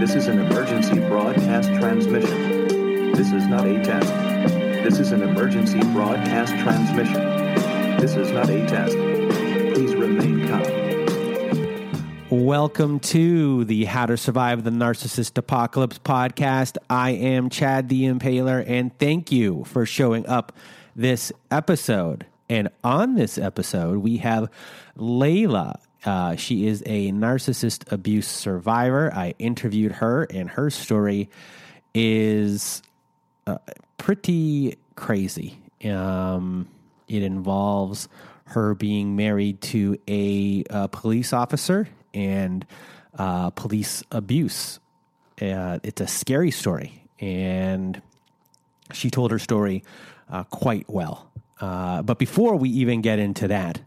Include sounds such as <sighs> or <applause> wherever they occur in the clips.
This is an emergency broadcast transmission. This is not a test. This is an emergency broadcast transmission. This is not a test. Please remain calm. Welcome to the How to Survive the Narcissist Apocalypse podcast. I am Chad the Impaler, and thank you for showing up this episode. And on this episode, we have Leyla. Uh, she is a narcissist abuse survivor. I interviewed her, and her story is uh, pretty crazy. Um, it involves her being married to a, uh police officer and uh, police abuse. Uh, it's a scary story, and she told her story uh, quite well. But before we even get into that,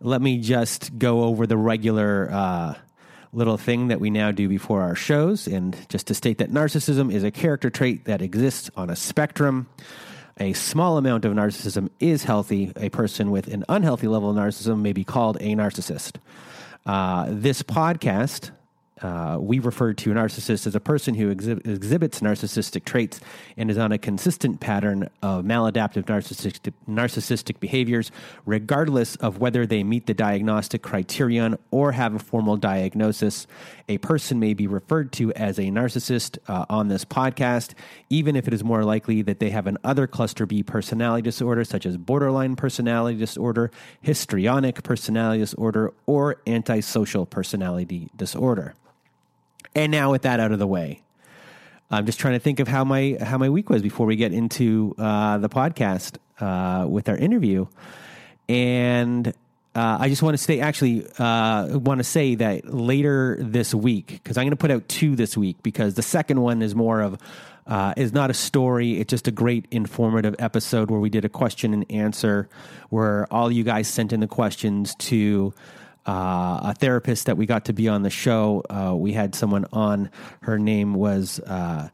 let me just go over the regular uh, little thing that we now do before our shows. And just to state that narcissism is a character trait that exists on a spectrum. A small amount of narcissism is healthy. A person with an unhealthy level of narcissism may be called a narcissist. Uh, this podcast, uh, we refer to a narcissist as a person who exhib- exhibits narcissistic traits and is on a consistent pattern of maladaptive narcissistic, narcissistic behaviors, regardless of whether they meet the diagnostic criterion or have a formal diagnosis. A person may be referred to as a narcissist uh, on this podcast, even if it is more likely that they have an other cluster B personality disorder, such as borderline personality disorder, histrionic personality disorder, or antisocial personality disorder. And now, with that out of the way, I'm just trying to think of how my how my week was before we get into uh, the podcast uh, with our interview. And uh, I just want to say, actually, uh, want to say that later this week, because I'm going to put out two this week, because the second one is more of uh, is not a story. It's just a great informative episode where we did a question and answer, where all you guys sent in the questions to uh, a therapist that we got to be on the show. Uh, we had someone on. Her name was uh,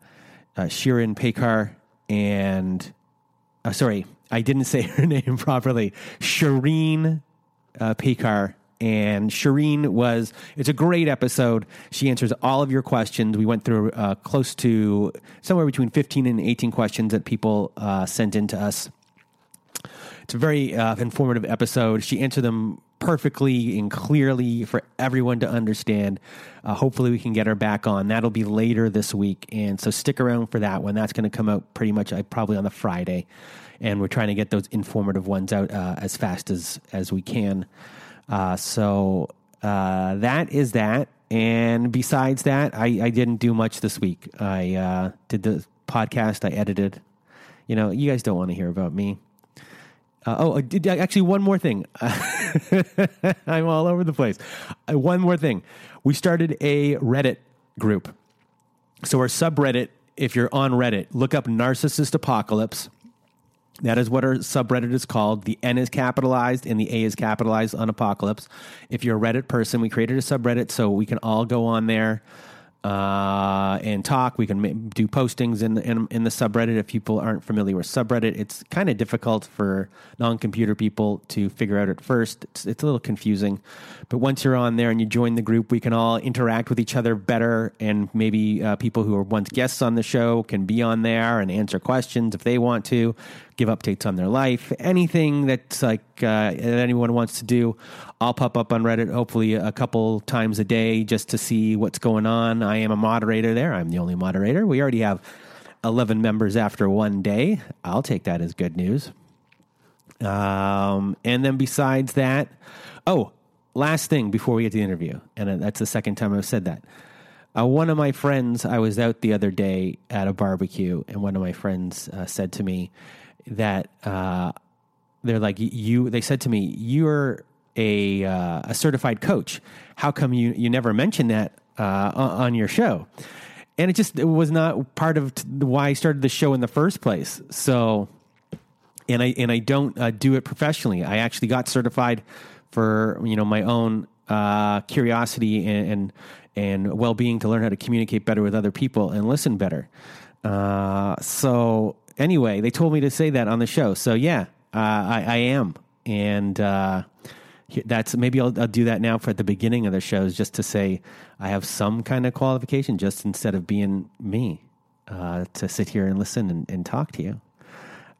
uh, Shirin Pekar, and uh, sorry, I didn't <laughs> say her name properly. Shireen uh, Pekar. And Shireen was, it's a great episode. She answers all of your questions. We went through uh, close to somewhere between 15 and 18 questions that people uh, sent in to us. It's a very uh, informative episode. She answered them perfectly and clearly for everyone to understand. Uh, hopefully, we can get her back on. That'll be later this week, and so stick around for that one. That's going to come out pretty much uh, probably on the Friday, and we're trying to get those informative ones out uh, as fast as as we can. Uh, so uh, that is that. And besides that, I, I didn't do much this week. I uh, did the podcast. I edited. You know, you guys don't want to hear about me. Uh, oh, did, actually, one more thing. <laughs> I'm all over the place. Uh, one more thing. We started a Reddit group. So, our subreddit, if you're on Reddit, look up Narcissist Apocalypse. That is what our subreddit is called. The N is capitalized and the A is capitalized on Apocalypse. If you're a Reddit person, we created a subreddit so we can all go on there uh, and talk. We can do postings in, in in the subreddit. If people aren't familiar with subreddit, it's kind of difficult for non-computer people to figure out at first. It's, it's a little confusing, but once you're on there and you join the group, we can all interact with each other better. And maybe uh, people who were once guests on the show can be on there and answer questions if they want to, give updates on their life, anything that's like uh, that anyone wants to do. I'll pop up on Reddit hopefully a couple times a day just to see what's going on. I am a moderator there. I'm the only moderator. We already have 11 members after one day. I'll take that as good news. Um, and then besides that, oh, last thing before we get to the interview, and that's the second time I've said that. Uh, one of my friends, I was out the other day at a barbecue, and one of my friends uh, said to me that uh, they're like, "You." They said to me, "You're a uh, a certified coach. How come you you never mentioned that uh, on your show?" And it just it was not part of t- why I started the show in the first place. So and I and I don't uh, do it professionally. I actually got certified for you know my own uh, curiosity and and, and well being to learn how to communicate better with other people and listen better. Uh, so anyway, they told me to say that on the show. So yeah, uh, I, I am, and uh, that's maybe I'll, I'll do that now for at the beginning of the shows just to say I have some kind of qualification just instead of being me uh, to sit here and listen and, and talk to you.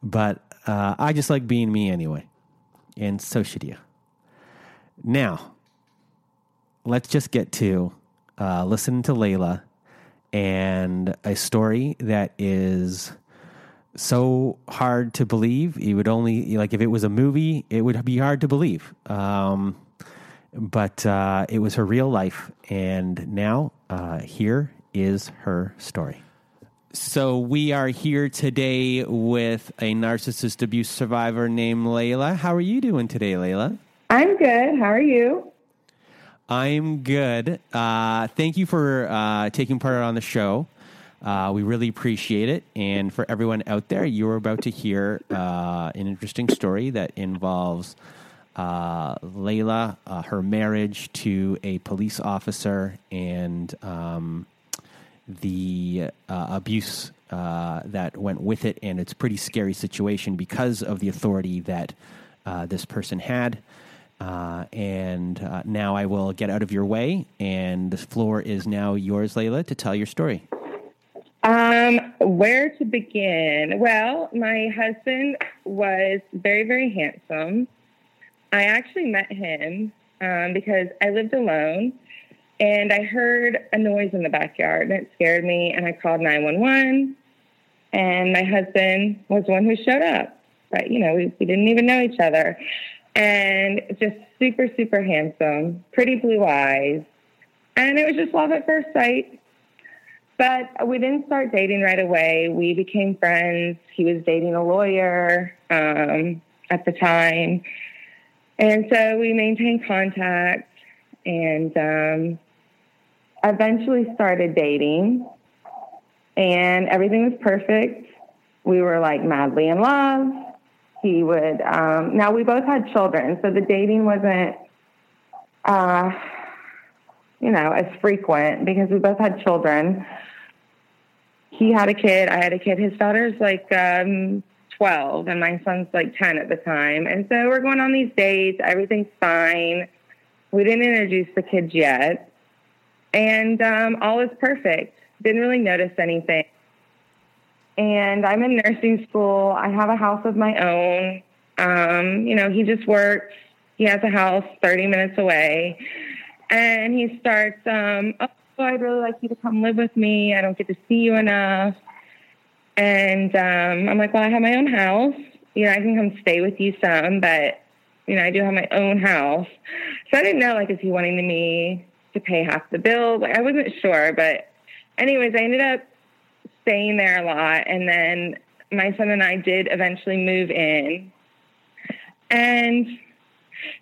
But uh, I just like being me anyway, and so should you. Now, let's just get to uh, listening to Leyla and a story that is so hard to believe. It would only like if it was a movie, it would be hard to believe. Um, but uh, it was her real life, and now uh, here is her story. So we are here today with a narcissist abuse survivor named Leyla. How are you doing today, Leyla? I'm good. How are you? I'm good. Uh, thank you for uh, taking part on the show. Uh, we really appreciate it. And for everyone out there, you're about to hear uh, an interesting story that involves uh, Leyla, uh, her marriage to a police officer, and um, the uh, abuse uh, that went with it. And it's a pretty scary situation because of the authority that this person had. and now I will get out of your way, and the floor is now yours, Leyla, to tell your story. Um, where to begin? Well, my husband was very, very handsome. I actually met him um, because I lived alone and I heard a noise in the backyard and it scared me and I called 911 and my husband was the one who showed up. But, you know, we, we didn't even know each other. And just super, super handsome, pretty blue eyes. And it was just love at first sight but we didn't start dating right away. We became friends. He was dating a lawyer um, at the time. And so we maintained contact and um, eventually started dating. And everything was perfect. We were like madly in love. He would, um, now we both had children, so the dating wasn't, uh, you know, as frequent because we both had children he had a kid, I had a kid. His daughter's like um, 12, and my son's like 10 at the time. And so we're going on these dates. Everything's fine. We didn't introduce the kids yet. And um, all is perfect. Didn't really notice anything. And I'm in nursing school. I have a house of my own. Um, you know, he just works. He has a house 30 minutes away. And he starts, um, oh, I'd really like you to come live with me. I don't get to see you enough. And um, I'm like, well, I have my own house. You know, I can come stay with you some, but you know, I do have my own house. So I didn't know, like, is he wanting me to pay half the bill? Like, I wasn't sure. But, anyways, I ended up staying there a lot. And then my son and I did eventually move in. And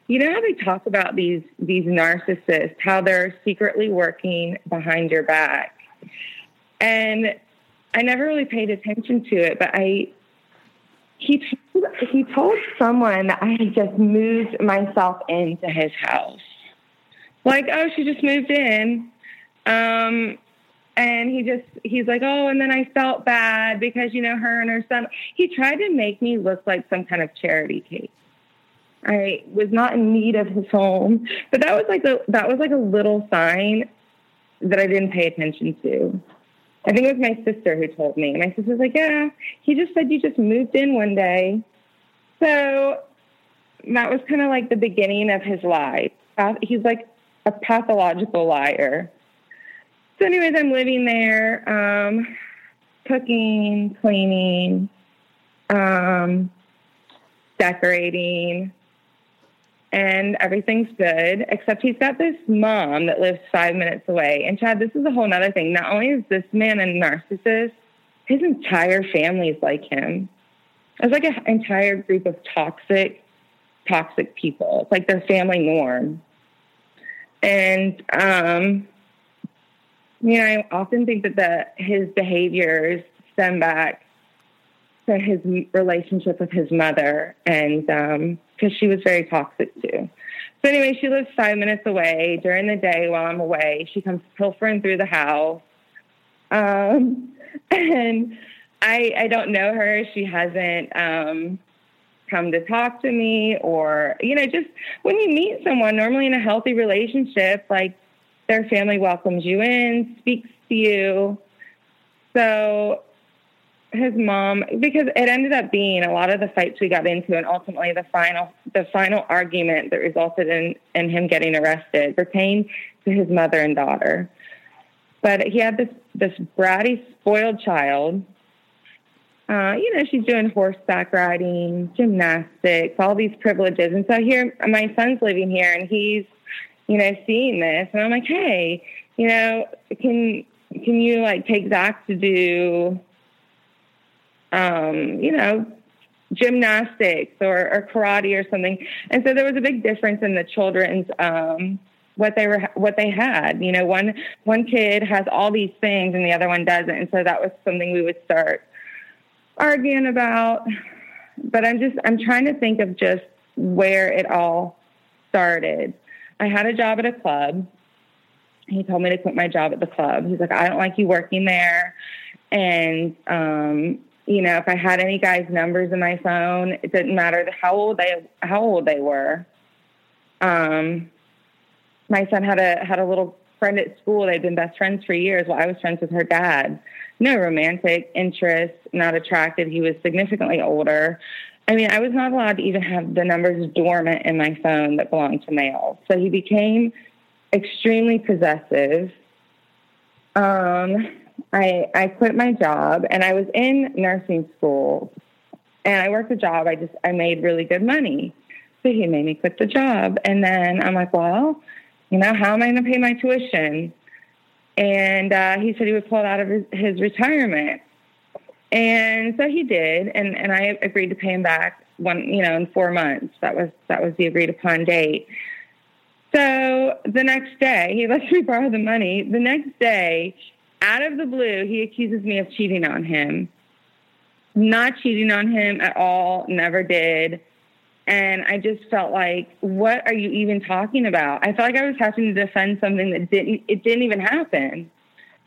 you know how they talk about these these narcissists, how they're secretly working behind your back, and I never really paid attention to it, but I he told, he told someone that I had just moved myself into his house, like oh she just moved in, um, and he just he's like oh and then I felt bad because you know her and her son. He tried to make me look like some kind of charity case. I was not in need of his home. But that was like a that was like a little sign that I didn't pay attention to. I think it was my sister who told me. My sister's like, Yeah, he just said you just moved in one day. So that was kind of like the beginning of his lie. He's like a pathological liar. So, anyways, I'm living there, um, cooking, cleaning, um, decorating, and everything's good, except he's got this mom that lives five minutes away. And Chad, this is a whole other thing. Not only is this man a narcissist, his entire family is like him. It's like an entire group of toxic, toxic people. It's like their family norm. And um, you know, I often think that the his behaviors stem back to his relationship with his mother, and because she was very toxic too. So anyway, she lives five minutes away. During the day, while I'm away, she comes pilfering through the house, um, <laughs> and I I don't know her. She hasn't um, come to talk to me or, you know, just when you meet someone, normally in a healthy relationship, like their family welcomes you in, speaks to you. So his mom because it ended up being a lot of the fights we got into and ultimately the final the final argument that resulted in in him getting arrested pertained to his mother and daughter. But he had this this bratty spoiled child. Uh, you know she's doing horseback riding gymnastics all these privileges. And so here my son's living here and he's you know seeing this. And i'm like hey you know can can you like take zach to do um, you know, gymnastics or, or, karate or something. And so there was a big difference in the children's um, what they were what they had. You know, one one kid has all these things and the other one doesn't. And so that was something we would start arguing about. But I'm just I'm trying to think of just where it all started. I had a job at a club. He told me to quit my job at the club. He's like, I don't like you working there. And um, you know, if I had any guys' numbers in my phone, it didn't matter how old they how old they were. Um, my son had a had a little friend at school. They'd been best friends for years. Well, I was friends with her dad. No romantic interest, not attracted. He was significantly older. I mean, I was not allowed to even have the numbers dormant in my phone that belonged to males. So he became extremely possessive. Um, I I quit my job and I was in nursing school and I worked a job. I just I made really good money. So he made me quit the job. And then I'm like, well, you know, how am I going to pay my tuition? And uh, he said he would pull out of his, his retirement. And so he did, and, and I agreed to pay him back one, you know, in four months. That was that was the agreed upon date. So the next day, he <laughs> lets me borrow the money. The next day, out of the blue, he accuses me of cheating on him. Not cheating on him at all, never did. And I just felt like, what are you even talking about? I felt like I was having to defend something that didn't, it didn't even happen.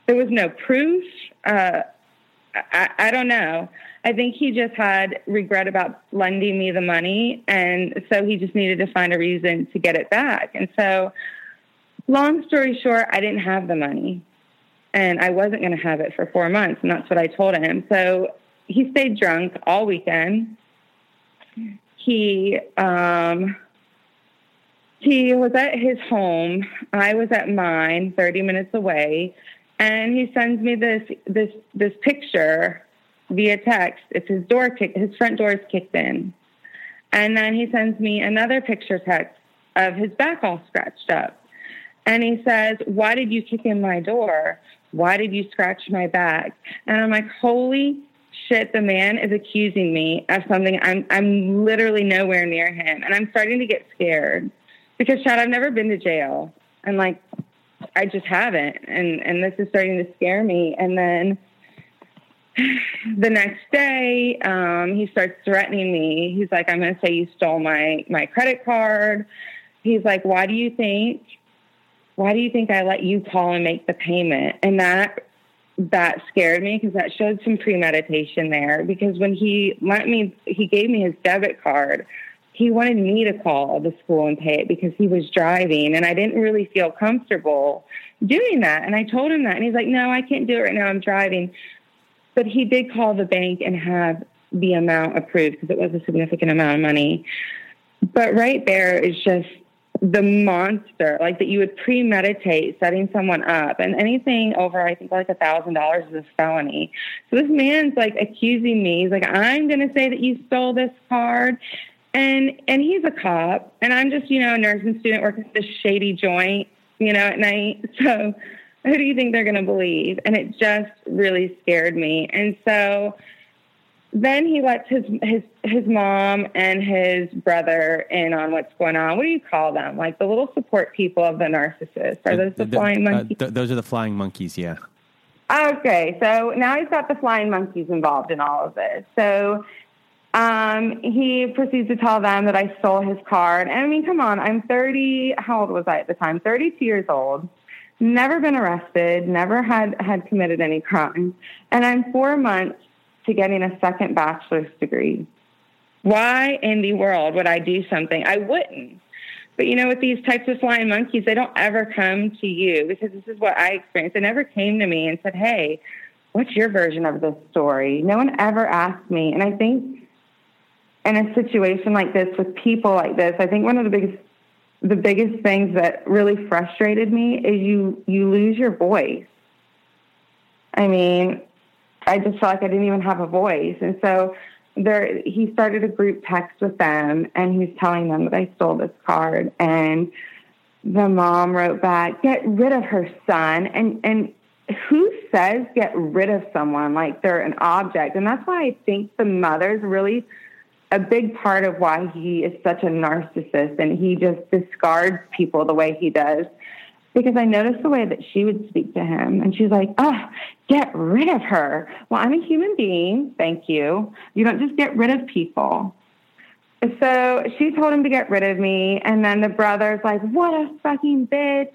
There was no proof. Uh, I, I don't know. I think he just had regret about lending me the money. And so he just needed to find a reason to get it back. And so, long story short, I didn't have the money and I wasn't going to have it for four months. And that's what I told him. So he stayed drunk all weekend. He, um, he was at his home. I was at mine, 30 minutes away. And he sends me this, this, this picture via text. It's his door, kick, his front door is kicked in. And then he sends me another picture text of his back all scratched up. And he says, Why did you kick in my door? Why did you scratch my back? And I'm like, Holy shit, the man is accusing me of something I'm I'm literally nowhere near him. And I'm starting to get scared. Because Chad, I've never been to jail. And like I just haven't. And and this is starting to scare me. And then <sighs> the next day, um, he starts threatening me. He's like, I'm gonna say you stole my my credit card. He's like, Why do you think why do you think I let you call and make the payment? And that that scared me because that showed some premeditation there. Because when he let me, he gave me his debit card. He wanted me to call the school and pay it because he was driving, and I didn't really feel comfortable doing that. And I told him that, and he's like, "No, I can't do it right now. I'm driving." But he did call the bank and have the amount approved because it was a significant amount of money. But right there is just the monster, like that you would premeditate setting someone up, and anything over, I think, like a thousand dollars is a felony. So this man's like accusing me. He's like, I'm going to say that you stole this card, and and he's a cop, and I'm just you know a nursing student working at this shady joint, you know, at night. <laughs> So who do you think they're going to believe? And it just really scared me, and so then he lets his his his mom and his brother in on what's going on. What do you call them? Like the little support people of the narcissist? Are those the, the flying uh, monkeys? Uh, th- those are the flying monkeys. Yeah. Okay, so now he's got the flying monkeys involved in all of this. So um, he proceeds to tell them that I stole his card. And I mean, come on, I'm 30. How old was I at the time? 32 years old. Never been arrested. Never had had committed any crime. And I'm four months to getting a second bachelor's degree. Why in the world would I do something? I wouldn't. But you know, with these types of flying monkeys, they don't ever come to you because this is what I experienced. They never came to me and said, Hey, what's your version of this story? No one ever asked me. And I think in a situation like this with people like this, I think one of the biggest the biggest things that really frustrated me is you you lose your voice. I mean, I just felt like I didn't even have a voice. And so there he started a group text with them and he was telling them that I stole this card and the mom wrote back, get rid of her son and and who says get rid of someone like they're an object? And that's why I think the mother's really a big part of why he is such a narcissist and he just discards people the way he does. Because I noticed the way that she would speak to him, and she's like, "Oh, get rid of her." Well, I'm a human being. Thank you. You don't just get rid of people. So she told him to get rid of me, and then the brother's like, "What a fucking bitch!"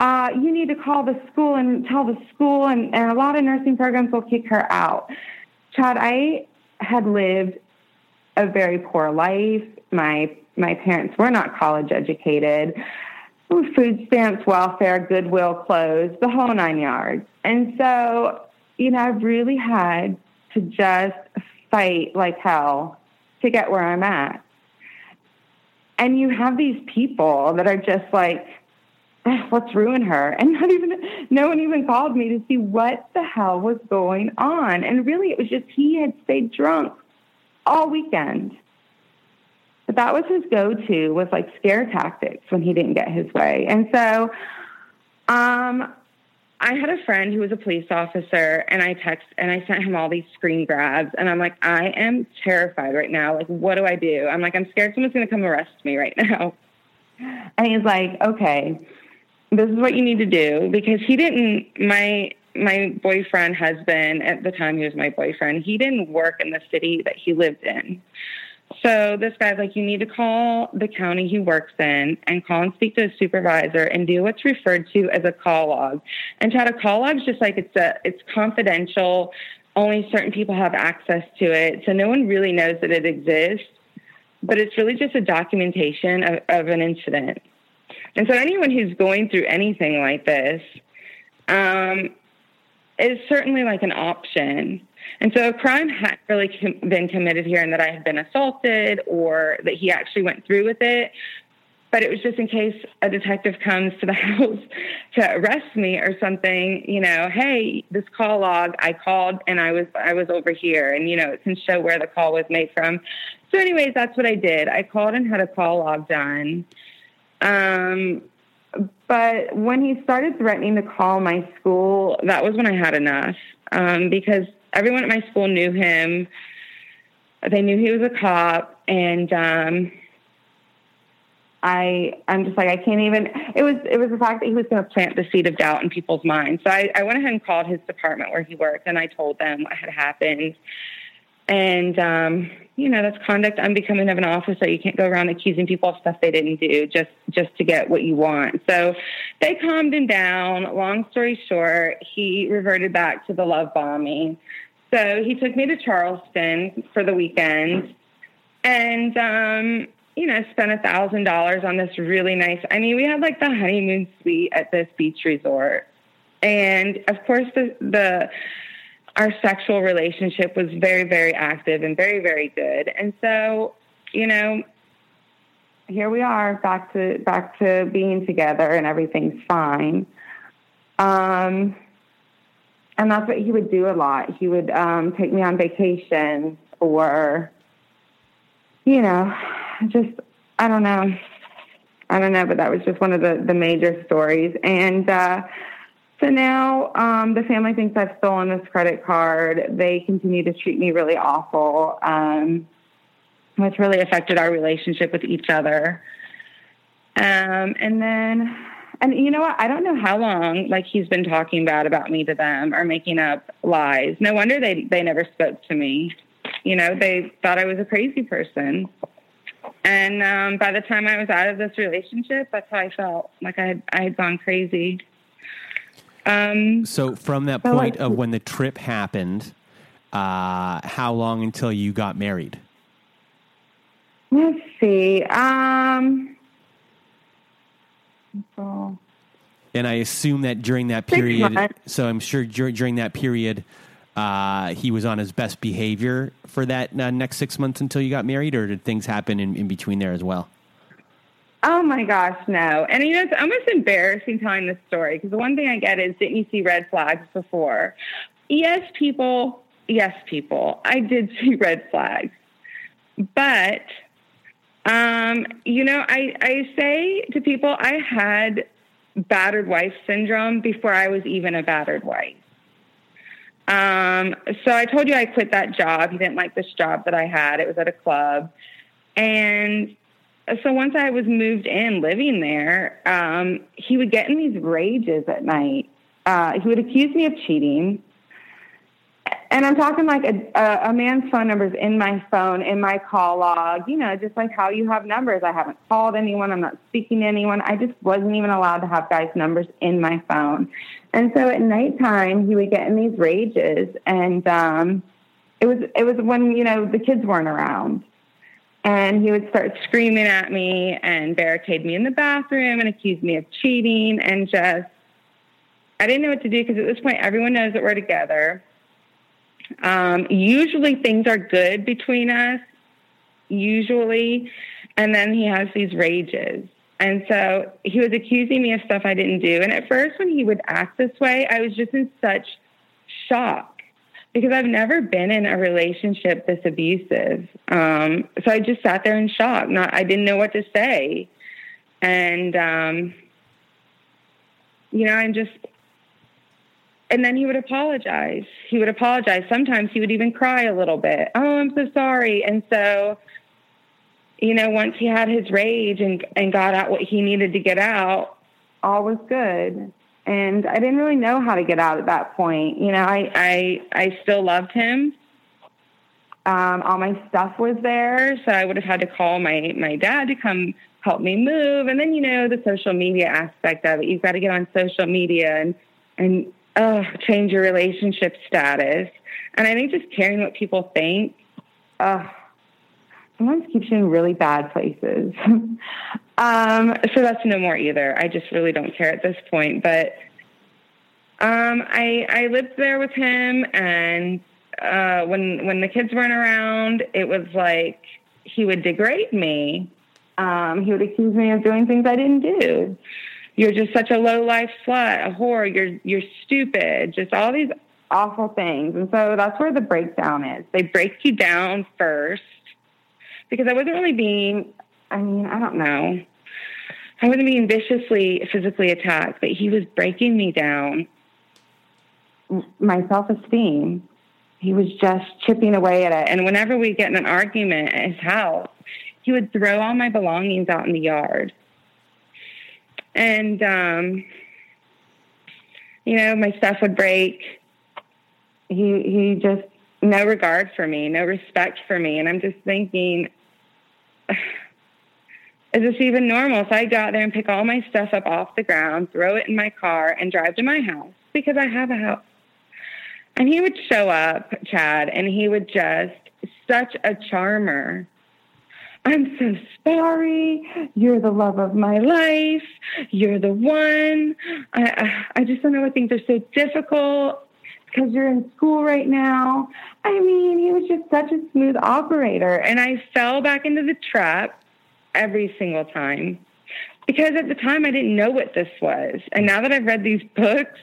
Uh, you need to call the school and tell the school, and, and a lot of nursing programs will kick her out. Chad, I had lived a very poor life. My my parents were not college educated. Food stamps, welfare, goodwill, clothes, the whole nine yards. And so, you know, I've really had to just fight like hell to get where I'm at. And you have these people that are just like, eh, let's ruin her. <laughs> And not even, no one even called me to see what the hell was going on. And really, it was just he had stayed drunk all weekend. But that was his go-to was like scare tactics when he didn't get his way. And so um I had a friend who was a police officer and I text and I sent him all these screen grabs and I'm like, I am terrified right now. Like, what do I do? I'm like, I'm scared someone's gonna come arrest me right now. <laughs> And he's like, Okay, this is what you need to do because he didn't my my boyfriend husband at the time he was my boyfriend he didn't work in the city that he lived in so this guy's like you need to call the county he works in and call and speak to a supervisor and do what's referred to as a call log. And Chad, a call log is just like it's a it's confidential. Only certain people have access to it. So no one really knows that it exists but it's really just a documentation of, of an incident. And so anyone who's going through anything like this um, is certainly like an option. And so a crime hadn't really com- been committed here and that I had been assaulted or that he actually went through with it. But it was just in case a detective comes to the <laughs> house to arrest me or something, you know, hey, this call log, I called and I was I was over here and you know, it can show where the call was made from. So anyways, that's what I did. I called and had a call log done. Um, but when he started threatening to call my school, that was when I had enough um, because everyone at my school knew him. They knew he was a cop, and um, I I'm just like I can't even. It was it was the fact that he was going to plant the seed of doubt in people's minds. So I, I went ahead and called his department where he worked, and I told them what had happened. And um, you know that's conduct unbecoming of an officer. You can't go around accusing people of stuff they didn't do just just to get what you want. So they calmed him down. Long story short, he reverted back to the love bombing. So he took me to Charleston for the weekend, and um, you know spent a thousand dollars on this really nice. I mean, we had like the honeymoon suite at this beach resort, and of course the the our sexual relationship was very, very active and very, very good. And so, you know, here we are back to back to being together and everything's fine. Um, and that's what he would do a lot. He would um, take me on vacation or, you know, just I don't know, I don't know, but that was just one of the the major stories. And uh, so now um, the family thinks I've stolen this credit card. They continue to treat me really awful, um, which really affected our relationship with each other. Um, and then, and you know what? I don't know how long like he's been talking bad about me to them or making up lies. No wonder they they never spoke to me. You know, they thought I was a crazy person. And um, by the time I was out of this relationship, that's how I felt like I had I had gone crazy. Um, so from that point of when the trip happened, uh, how long until you got married? Let's see. Um. And I assume that during that period, so I'm sure dur- during that period, uh, he was on his best behavior for that uh, next six months until you got married, or did things happen in, in between there as well? Oh my gosh, no. And you know, it's almost embarrassing telling this story because the one thing I get is, didn't you see red flags before? Yes, people. Yes, people. I did <laughs> see red flags. But, um, you know, I, I say to people, I had battered wife syndrome before I was even a battered wife. Um, so I told you I quit that job. He didn't like this job that I had. It was at a club. And so once I was moved in living there, um, he would get in these rages at night. Uh, he would accuse me of cheating. And I'm talking like a, a, a man's phone number is in my phone, in my call log, you know, just like how you have numbers. I haven't called anyone. I'm not speaking to anyone. I just wasn't even allowed to have guys' numbers in my phone. And so at nighttime, he would get in these rages. And um, it was it was when, you know, the kids weren't around and he would start screaming at me and barricade me in the bathroom and accuse me of cheating and just I didn't know what to do because at this point everyone knows that we're together. Um, usually things are good between us, usually, and then he has these rages. And so he was accusing me of stuff I didn't do. And at first, when he would act this way, I was just in such shock because I've never been in a relationship this abusive. Um, so I just sat there in shock. Not, I didn't know what to say, and um, you know, I'm just. And then he would apologize. He would apologize. Sometimes he would even cry a little bit. Oh, I'm so sorry. And so, you know, once he had his rage and and got out what he needed to get out, all was good and I didn't really know how to get out at that point. You know, I I, I still loved him. Um, all my stuff was there, so I would have had to call my my dad to come help me move. And then you know the social media aspect of it. You've got to get on social media and and change your relationship status. And I think just caring what people think. Sometimes keeps you in really bad places. <laughs> um, so that's no more either. I just really don't care at this point. But um, I I lived there with him, and uh, when when the kids weren't around, it was like he would degrade me. Um, he would accuse me of doing things I didn't do. You're just such a low life slut, a whore. You're you're stupid. Just all these awful things. And so that's where the breakdown is. They break you down first because I wasn't really being, I mean, I don't know. I wasn't being viciously physically attacked, but he was breaking me down. My self esteem. He was just chipping away at it. And whenever we get in an argument at his house, he would throw all my belongings out in the yard. And, um, you know, my stuff would break. He, he just, no regard for me, no respect for me. And I'm just thinking, <sighs> is this even normal? So I go out there and pick all my stuff up off the ground, throw it in my car, and drive to my house because I have a house. And he would show up, Chad, and he would just, such a charmer. I'm so sorry. You're the love of my life. You're the one. I, I, I just don't know why things are so difficult because you're in school right now. I mean, he was just such a smooth operator. And I fell back into the trap every single time because at the time I didn't know what this was. And now that I've read these books,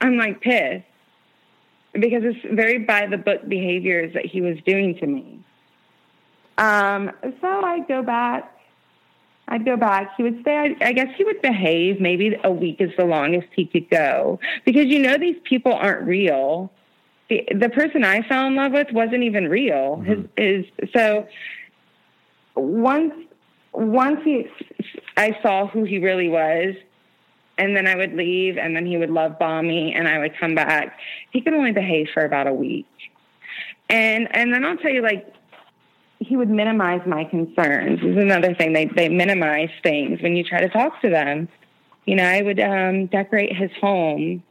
I'm like pissed because it's very by the book behaviors that he was doing to me. Um, so I'd go back. I'd go back. He would say, I, I guess he would behave. Maybe a week is the longest he could go because you know these people aren't real. The the person I fell in love with wasn't even real. Mm-hmm. His is so once once he I saw who he really was, and then I would leave, and then he would love bomb me, and I would come back. He could only behave for about a week, and and then I'll tell you like he would minimize my concerns. This is another thing. They they minimize things when you try to talk to them. You know, I would um, decorate his home,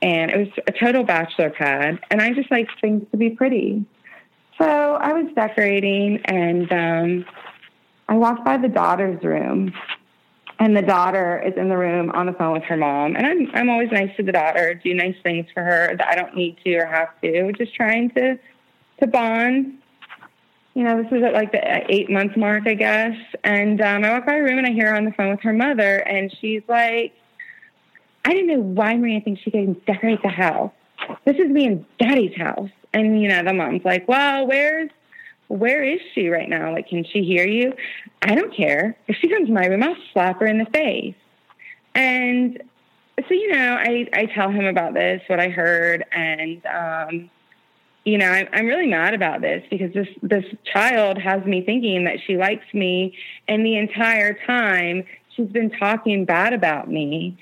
and it was a total bachelor pad, and I just like things to be pretty. So I was decorating, and um, I walked by the daughter's room and the daughter is in the room on the phone with her mom. And I'm I'm always nice to the daughter, do nice things for her that I don't need to or have to. Just trying to to bond. You know, this was at like the eight month mark, I guess. And um, I walk by her room and I hear her on the phone with her mother, and she's like, "I didn't know why Maria thinks she can decorate the house. This is me and Daddy's house." And you know, the mom's like, "Well, where's where is she right now? Like, can she hear you? I don't care. If she comes to my room, I'll slap her in the face. And so, you know, I, I tell him about this, what I heard, and, um, you know, I, I'm really mad about this because this, this child has me thinking that she likes me, and the entire time she's been talking bad about me.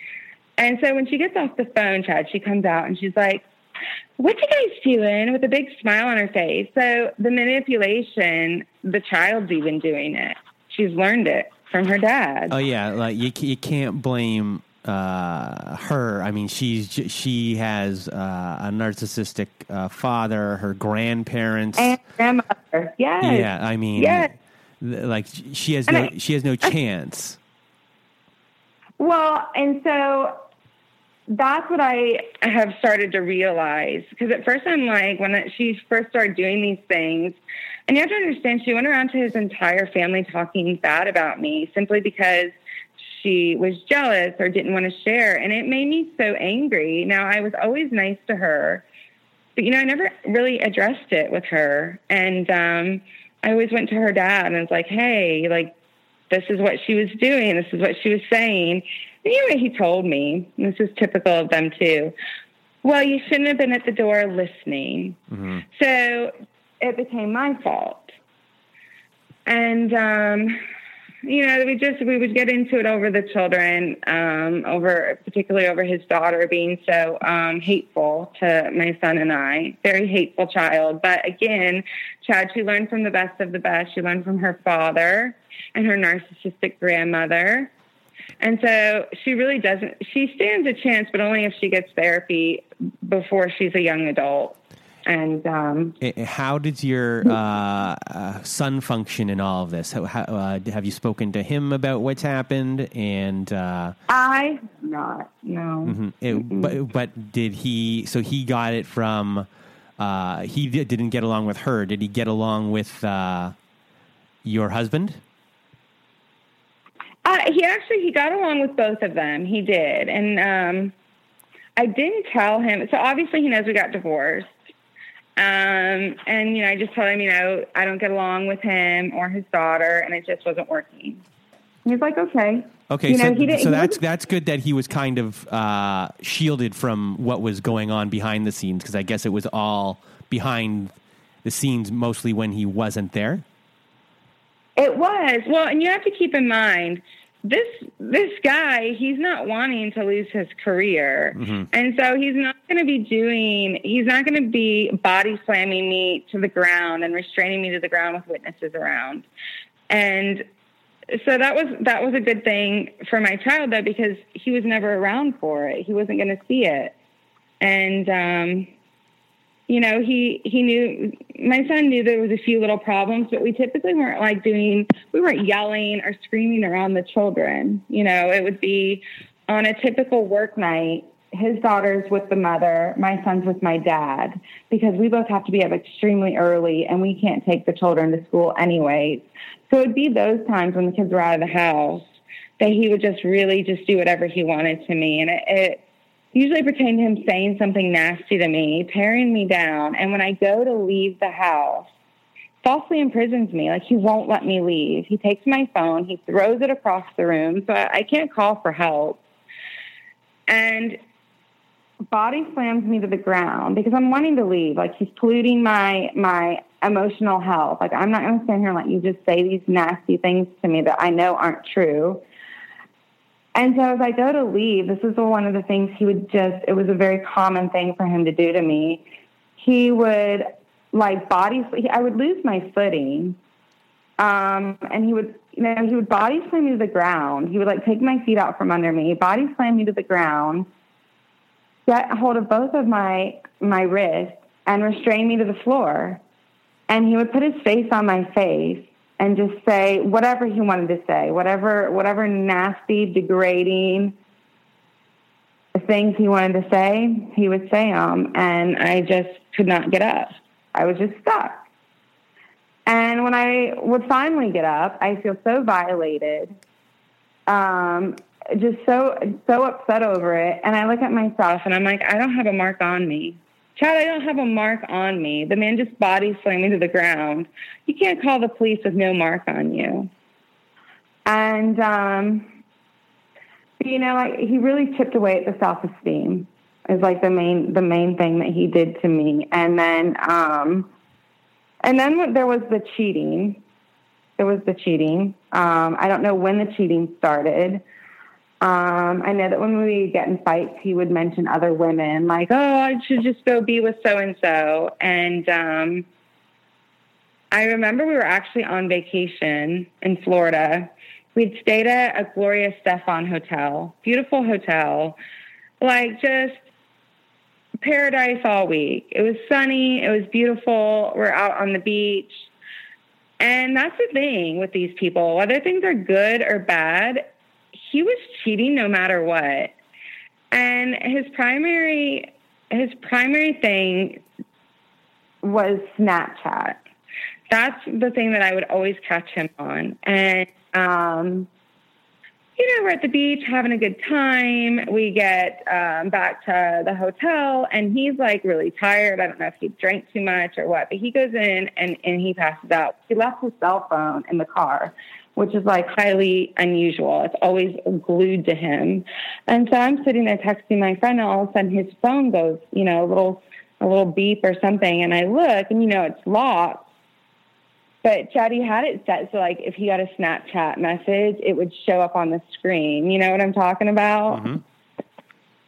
And so when she gets off the phone, Chad, she comes out and she's like, what you guys doing with a big smile on her face? So the manipulation, the child's even doing it. She's learned it from her dad. Oh yeah, like you you can't blame uh, her. I mean, she's she has uh, a narcissistic uh, father, her grandparents, and grandmother. Yes. Yeah, I mean, yes. like she has and no I, she has no chance. Well, and so that's what I have started to realize. Because at first I'm like, when she first started doing these things, and you have to understand, she went around to his entire family talking bad about me simply because she was jealous or didn't want to share. And it made me so angry. Now, I was always nice to her, but, you know, I never really addressed it with her. And um, I always went to her dad and was like, hey, like, this is what she was doing. This is what she was saying. Anyway, he told me, this is typical of them too. Well, you shouldn't have been at the door listening. Mm-hmm. So it became my fault. And, um, you know, we just, we would get into it over the children, um, over, particularly over his daughter being so, um, hateful to my son and I. Very hateful child. But again, Chad, she learned from the best of the best. She learned from her father and her narcissistic grandmother. And so she really doesn't, she stands a chance, but only if she gets therapy before she's a young adult. And um, how did your uh, uh, son function in all of this? How, how, uh, have you spoken to him about what's happened? And uh, I not no. Mm-hmm. It, but but did he? So he got it from. Uh, he didn't get along with her. Did he get along with uh, your husband? Uh, he actually he got along with both of them. He did, and um, I didn't tell him. So obviously he knows we got divorced. Um, and you know, I just told him, you know, I don't get along with him or his daughter, and it just wasn't working. He's like, okay. Okay, you so, know, so that's that's good that he was kind of uh, shielded from what was going on behind the scenes because I guess it was all behind the scenes mostly when he wasn't there. It was. Well, and you have to keep in mind this this guy, he's not wanting to lose his career. Mm-hmm. And so he's not going to be doing he's not going to be body slamming me to the ground and restraining me to the ground with witnesses around. And so that was that was a good thing for my child though because he was never around for it. He wasn't going to see it. And um you know, he he knew my son knew there was a few little problems, but we typically weren't like doing we weren't yelling or screaming around the children. You know, it would be on a typical work night, his daughter's with the mother, my son's with my dad, because we both have to be up extremely early and we can't take the children to school anyways. So it'd be those times when the kids were out of the house that he would just really just do whatever he wanted to me. And it, it usually pertain to him saying something nasty to me, tearing me down. And when I go to leave the house, falsely imprisons me. Like he won't let me leave. He takes my phone, he throws it across the room, so I, can't call for help. And body slams me to the ground because I'm wanting to leave. Like he's polluting my my emotional health. Like I'm not going to stand here and let you just say these nasty things to me that I know aren't true. And so as I go to leave, this is one of the things he would just, it was a very common thing for him to do to me. He would like body, I would lose my footing. Um, and he would, you know, he would body slam me to the ground. He would like take my feet out from under me, body slam me to the ground, get hold of both of my, my wrists and restrain me to the floor. And he would put his face on my face and just say whatever he wanted to say, whatever whatever nasty, degrading things he wanted to say, he would say them, and I just could not get up. I was just stuck. And when I would finally get up, I feel so violated, um, just so so upset over it. And I look at myself and I'm like, I don't have a mark on me. Chad, I don't have a mark on me. The man just body slammed me to the ground. You can't call the police with no mark on you. And um, you know, he really chipped away at the self esteem is like the main the main thing that he did to me. And then um, and then there was the cheating. There was the cheating. Um, I don't know when the cheating started. Um, I know that when we get in fights, he would mention other women, like, "Oh, I should just go be with so and so." And um, I remember we were actually on vacation in Florida. We'd stayed at a Gloria Estefan hotel, beautiful hotel, like just paradise all week. It was sunny, it was beautiful. We're out on the beach. And that's the thing with these people, whether things are good or bad, he was cheating no matter what. And his primary his primary thing was Snapchat. That's the thing that I would always catch him on. And um you know, we're at the beach having a good time. We get um, back to the hotel, and he's like really tired. I don't know if he drank too much or what, but he goes in and, and he passes out. He left his cell phone in the car, which is like highly unusual. It's always glued to him. And so I'm sitting there texting my friend, and all of a sudden his phone goes, you know, a little a little beep or something, and I look, and you know, it's locked. But Chatty had it set so like if he got a Snapchat message, it would show up on the screen. You know what I'm talking about? Mm-hmm.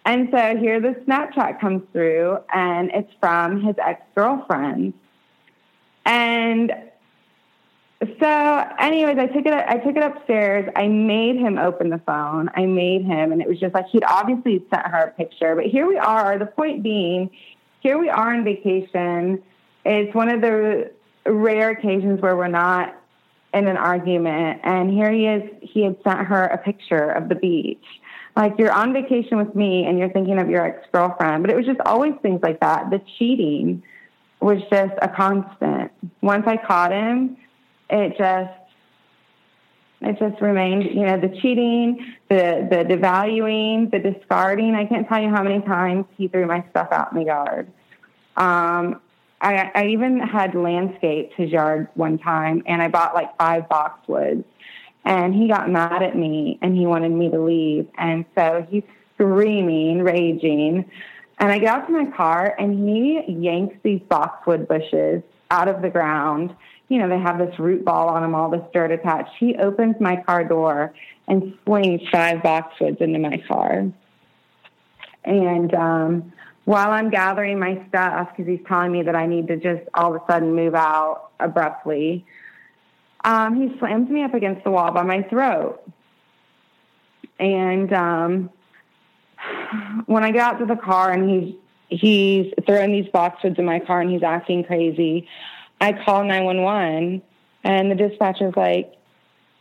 And so here the Snapchat comes through and it's from his ex girlfriend. And so anyways, I took it I took it upstairs. I made him open the phone. I made him and it was just like he'd obviously sent her a picture. But here we are, the point being, here we are on vacation. It's one of the rare occasions where we're not in an argument. And here he is, he had sent her a picture of the beach. Like you're on vacation with me and you're thinking of your ex girlfriend. But it was just always things like that. The cheating was just a constant. Once I caught him, it just it just remained, you know, the cheating, the the devaluing, the discarding. I can't tell you how many times he threw my stuff out in the yard. Um, I, I even had landscaped his yard one time, and I bought like five boxwoods. And he got mad at me, and he wanted me to leave. And so he's screaming, raging. And I get out to my car, and he yanks these boxwood bushes out of the ground. You know, they have this root ball on them, all this dirt attached. He opens my car door and slings five boxwoods into my car. And um, while I'm gathering my stuff, because he's telling me that I need to just all of a sudden move out abruptly, um, he slams me up against the wall by my throat. And um, when I get out to the car and he's he's throwing these boxwoods in my car and he's acting crazy, I call 911 and the dispatcher's like,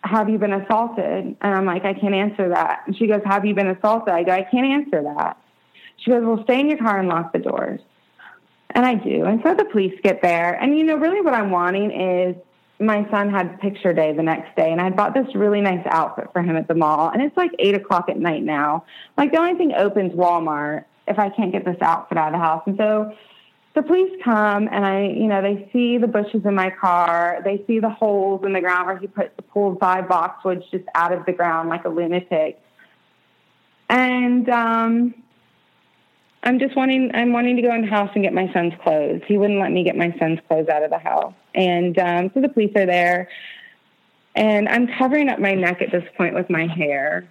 have you been assaulted? And I'm like, I can't answer that. And she goes, have you been assaulted? I go, I can't answer that. She goes, Well, stay in your car and lock the doors. And I do. And so the police get there. And, you know, really what I'm wanting is my son had picture day the next day, and I bought this really nice outfit for him at the mall. And it's like eight o'clock at night now. Like the only thing opens Walmart if I can't get this outfit out of the house. And so the police come and I, you know, they see the bushes in my car. They see the holes in the ground where he put pulled five boxwoods just out of the ground like a lunatic. And um, I'm just wanting I'm wanting to go in the house and get my son's clothes. He wouldn't let me get my son's clothes out of the house. And um, so the police are there. And I'm covering up my neck at this point with my hair.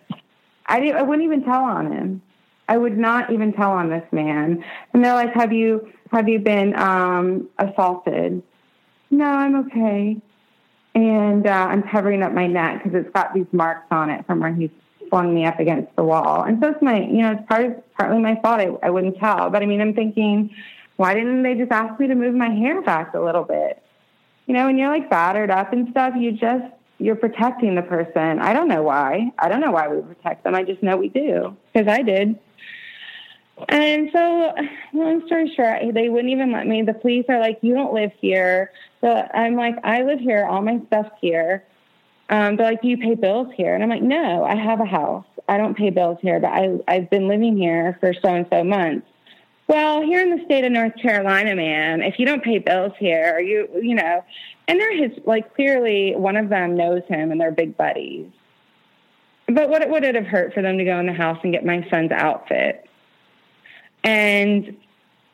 I didn't I wouldn't even tell on him. I would not even tell on this man. And they're like, Have you have you been um, assaulted? No, I'm okay. And uh, I'm covering up my neck because it's got these marks on it from where he's flung me up against the wall. And so it's my, you know, it's part of, partly my fault. I, I wouldn't tell. But I mean, I'm thinking, why didn't they just ask me to move my hair back a little bit? you know, when you're like battered up and stuff, you just you're protecting the person. I don't know why. I don't know why we protect them. I just know we do because I did. And so, long story short, they wouldn't even let me. The police are like, "You don't live here." So I'm like, "I live here. All my stuff's here." Um, they're like, "Do you pay bills here?" And I'm like, "No, I have a house. I don't pay bills here, but I I've been living here for so and so months." Well, here in the state of North Carolina, man, if you don't pay bills here, you you know, and they're his like clearly one of them knows him and they're big buddies. But what would it have hurt for them to go in the house and get my son's outfit? And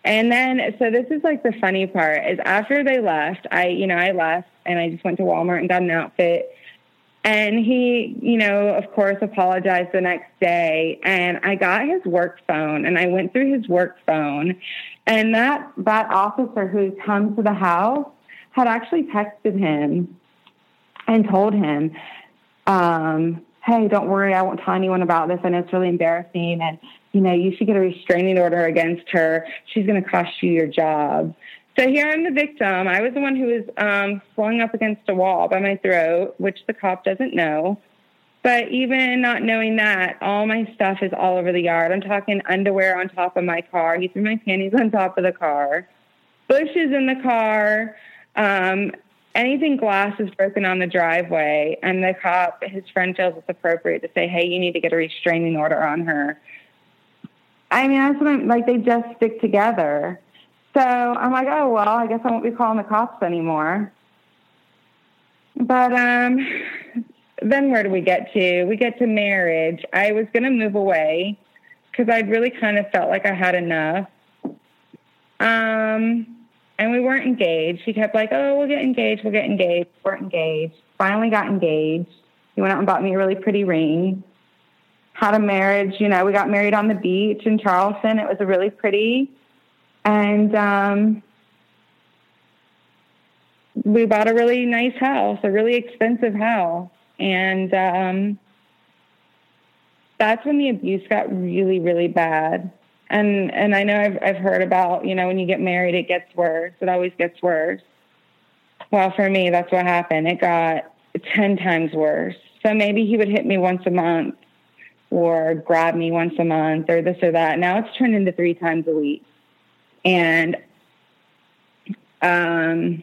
and then so this is like the funny part is after they left, I you know, I left and I just went to Walmart and got an outfit. And he, you know, of course apologized the next day and I got his work phone and I went through his work phone and that that officer who's come to the house had actually texted him and told him um, hey, don't worry, I won't tell anyone about this. And it's really embarrassing. And, you know, you should get a restraining order against her. She's going to cost you your job. So here I'm the victim. I was the one who was um, flung up against a wall by my throat, which the cop doesn't know. But even not knowing that, all my stuff is all over the yard. I'm talking underwear on top of my car. He threw my panties on top of the car, bushes in the car. Um, anything glass is broken on the driveway, and the cop, his friend feels it's appropriate to say, "Hey, you need to get a restraining order on her." I mean, that's what I'm like. They just stick together. So I'm like, oh well, I guess I won't be calling the cops anymore. But um, then where do we get to? We get to marriage. I was going to move away because I'd really kind of felt like I had enough. Um, and we weren't engaged. He kept like, oh, we'll get engaged, we'll get engaged. We weren't engaged. Finally got engaged. He went out and bought me a really pretty ring. Had a marriage, you know, we got married on the beach in Charleston. It was a really pretty. And um, we bought a really nice house, a really expensive house. And um, that's when the abuse got really, really bad and and I know I've I've heard about you know when you get married it gets worse. It always gets worse. Well, for me, that's what happened. It got ten times worse. So maybe he would hit me once a month, or grab me once a month, or this or that. Now it's turned into three times a week, and um.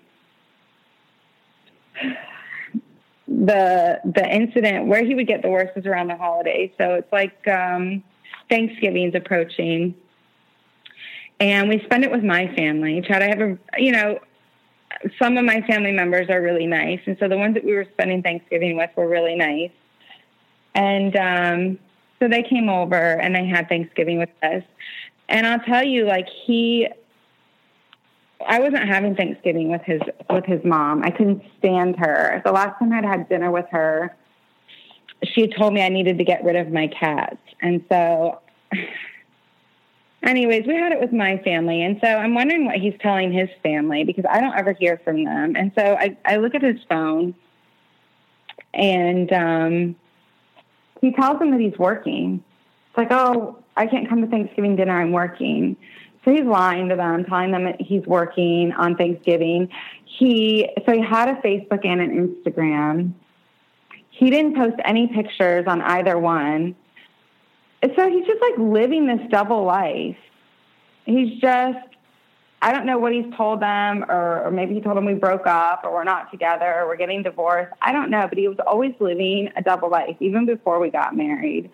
The the incident where he would get the worst is around the holidays. So it's like um, Thanksgiving's approaching, and we spend it with my family. Try to have a, you know, some of my family members are really nice, and so the ones that we were spending Thanksgiving with were really nice. And um, so they came over and they had Thanksgiving with us. And I'll tell you, like he, I wasn't having Thanksgiving with his with his mom. I couldn't stand her. The last time I'd had dinner with her, she told me I needed to get rid of my cats. And so, <sighs> anyways, we had it with my family. And so I'm wondering what he's telling his family because I don't ever hear from them. And so I, I look at his phone and um, he tells them that he's working. It's like, oh, I can't come to Thanksgiving dinner. I'm working. So he's lying to them, telling them that he's working on Thanksgiving. He so he had a Facebook and an Instagram he didn't post any pictures on either one. So he's just like living this double life. He's just, I don't know what he's told them, or, or maybe he told them we broke up, or we're not together, or we're getting divorced. I don't know, but he was always living a double life, even before we got married.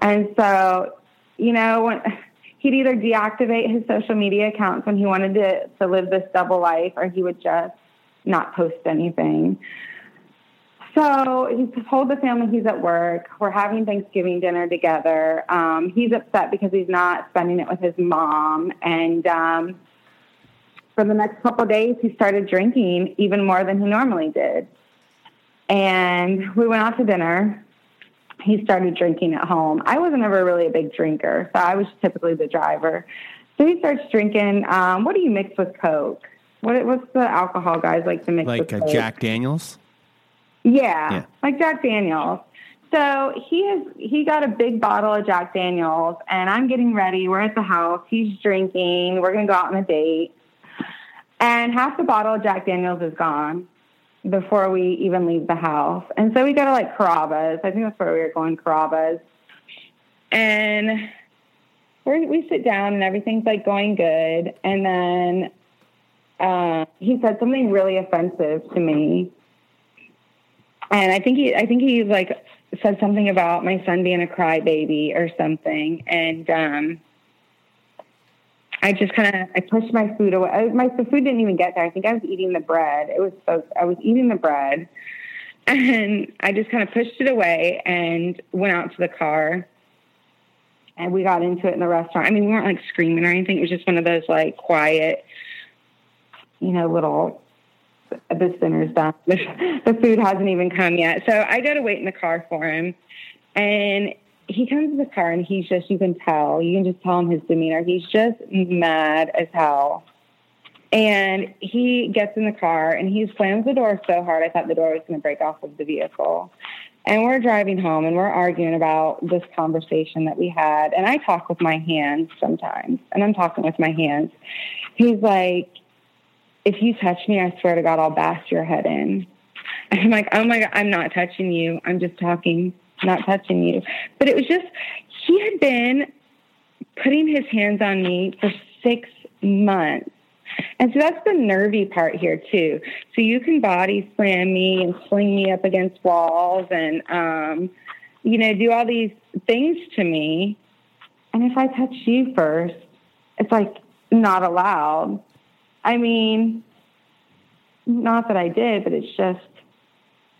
And so, you know, when, <laughs> he'd either deactivate his social media accounts when he wanted to, to live this double life, or he would just not post anything. So he told the family he's at work. We're having Thanksgiving dinner together. Um, he's upset because he's not spending it with his mom. And um, for the next couple of days, he started drinking even more than he normally did. And we went out to dinner. He started drinking at home. I wasn't ever really a big drinker, so I was typically the driver. So he starts drinking. Um, what do you mix with Coke? What, what's the alcohol guys like to mix like with? Jack Daniels? Yeah, Yeah. like Jack Daniels. So he has he got a big bottle of Jack Daniels, and I'm getting ready. We're at the house. He's drinking. We're gonna go out on a date. And half the bottle of Jack Daniels is gone before we even leave the house. And so we go to like Carrabba's. I think that's where we were going, Carrabba's. And we sit down and everything's like going good. And then uh, he said something really offensive to me. And I think he, I think he like said something about my son being a crybaby or something. And, um, I just kind of I pushed my food away. My the food didn't even get there. I think I was eating the bread. It was so I was eating the bread, <laughs> and I just kind of pushed it away and went out to the car. And we got into it in the restaurant. I mean, we weren't like screaming or anything. It was just one of those like quiet, you know, little. The dinner's done. <laughs> The food hasn't even come yet. So I go to wait in the car for him, and he comes to the car and he's just, you can tell, you can just tell him his demeanor. He's just mad as hell. And he gets in the car and he slams the door so hard, I thought the door was going to break off of the vehicle. And we're driving home and we're arguing about this conversation that we had. And I talk with my hands sometimes, and I'm talking with my hands. He's like, if you touch me, I swear to God, I'll bash your head in. And <laughs> I'm like, oh my God, I'm not touching you. I'm just talking not touching you. But it was just, he had been putting his hands on me for six months. And so that's the nervy part here too. So you can body slam me and sling me up against walls and, um, you know, do all these things to me. And if I touch you first, it's like not allowed. I mean, not that I did, but it's just,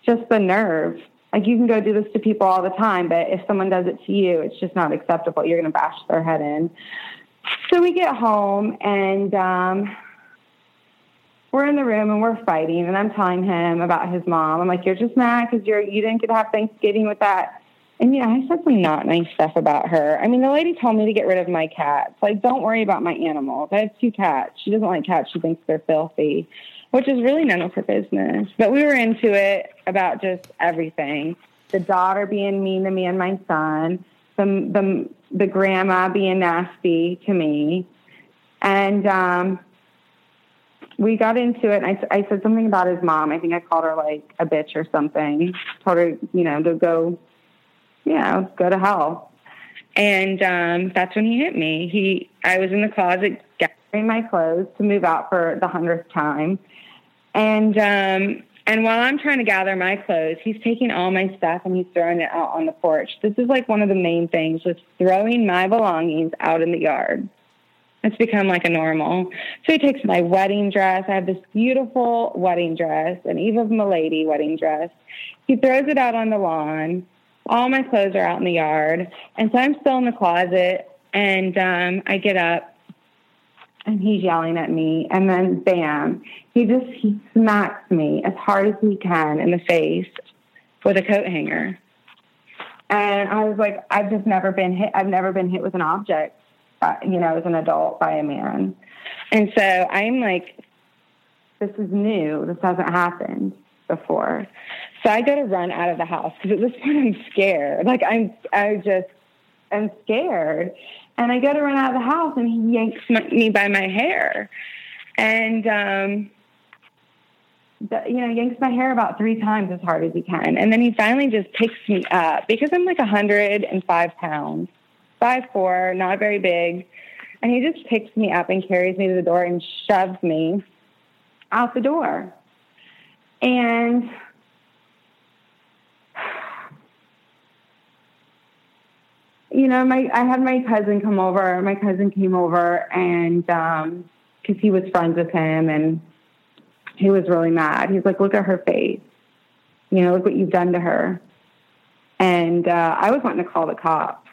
just the nerve like you can go do this to people all the time, but if someone does it to you, it's just not acceptable. You're going to bash their head in. So we get home and um, we're in the room and we're fighting, and I'm telling him about his mom. I'm like, "You're just mad because you're you didn't get to have Thanksgiving with that." And yeah, I said some not nice stuff about her. I mean, the lady told me to get rid of my cats. Like, don't worry about my animals. I have two cats. She doesn't like cats. She thinks they're filthy which is really none of her business. But we were into it about just everything. The daughter being mean to me and my son, the the the grandma being nasty to me, and um, we got into it. I, I said something about his mom. I think I called her like a bitch or something. Told her, you know, to go, you know, go to hell. And um, that's when he hit me. He, I was in the closet gathering my clothes to move out for the hundredth time and um, and while I'm trying to gather my clothes, he's taking all my stuff and he's throwing it out on the porch. This is like one of the main things was throwing my belongings out in the yard. It's become like a normal. So he takes my wedding dress. I have this beautiful wedding dress, an Eve of Milady wedding dress. He throws it out on the lawn. All my clothes are out in the yard. And so I'm still in the closet and um, I get up and he's yelling at me and then bam he just he smacks me as hard as he can in the face with a coat hanger. And i was like i've just never been hit i've never been hit with an object uh, you know as an adult by a man. And so i'm like this is new this hasn't happened before. So i go to run out of the house because at this point i'm scared. Like i'm i just I'm scared and I go to run out of the house and he yanks me by my hair. And, um, the, you know, yanks my hair about three times as hard as he can. And then he finally just picks me up because I'm like 105 pounds, five four, not very big. And he just picks me up and carries me to the door and shoves me out the door. And you know, my I had my cousin come over. My cousin came over, and um, because he was friends with him, and he was really mad. He's like, "Look at her face. You know, look what you've done to her." And uh, I was wanting to call the cops,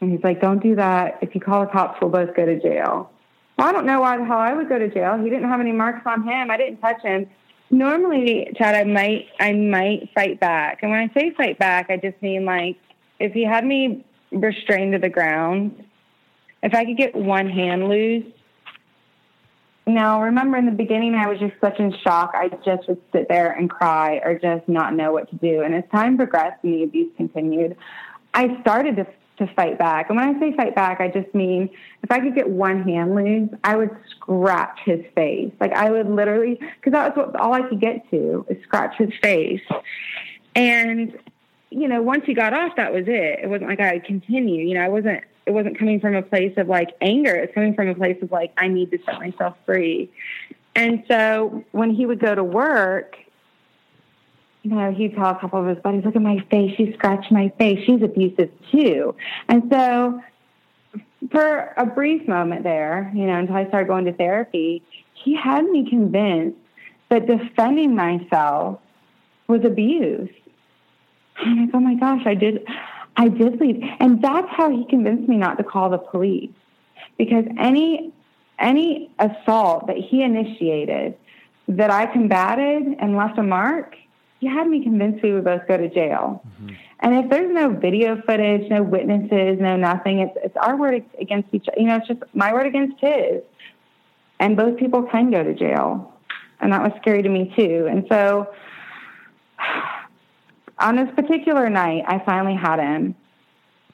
and he's like, "Don't do that. If you call the cops, we'll both go to jail." Well, I don't know why the hell I would go to jail. He didn't have any marks on him. I didn't touch him. Normally, Chad, I might I might fight back, and when I say fight back, I just mean like if he had me restrained to the ground, if I could get one hand loose. Now, remember in the beginning, I was just such in shock. I just would sit there and cry or just not know what to do. And as time progressed and the abuse continued, I started to to fight back. And when I say fight back, I just mean if I could get one hand loose, I would scratch his face. Like I would literally, because that was what, all I could get to is scratch his face. And you know, once he got off, that was it. It wasn't like I would continue. You know, I wasn't. It wasn't coming from a place of like anger. It's coming from a place of like I need to set myself free. And so when he would go to work, you know, he'd tell a couple of his buddies, "Look at my face. She scratched my face. She's abusive too." And so, for a brief moment there, you know, until I started going to therapy, he had me convinced that defending myself was abuse. I'm like, oh my gosh, I did, I did leave, and that's how he convinced me not to call the police, because any any assault that he initiated that I combated and left a mark, he had me convinced we would both go to jail. Mm-hmm. And if there's no video footage, no witnesses, no nothing, it's it's our word against each. other. You know, it's just my word against his, and both people can go to jail, and that was scary to me too. And so on this particular night, I finally had him.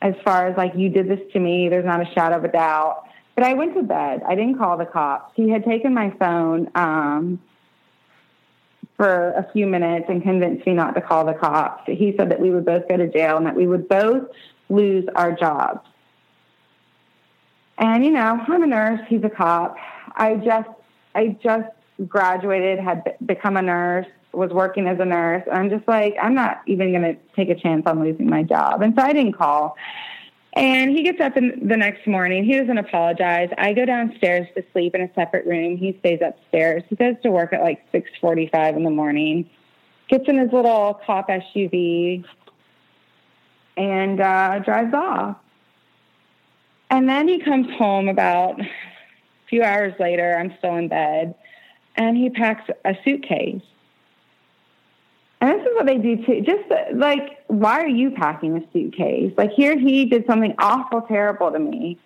As far as like, you did this to me, there's not a shadow of a doubt. But I went to bed. I didn't call the cops. He had taken my phone um, for a few minutes and convinced me not to call the cops. He said that we would both go to jail and that we would both lose our jobs. And you know, I'm a nurse. He's a cop. I just, I just graduated, had become a nurse was working as a nurse. And I'm just like, I'm not even going to take a chance on losing my job. And so I didn't call. And he gets up in the next morning. He doesn't apologize. I go downstairs to sleep in a separate room. He stays upstairs. He goes to work at like 6:45 in the morning. Gets in his little cop SUV and uh, drives off. And then he comes home about a few hours later. I'm still in bed, and he packs a suitcase and this is what they do too. Just like, why are you packing a suitcase? Like here, he did something awful, terrible to me,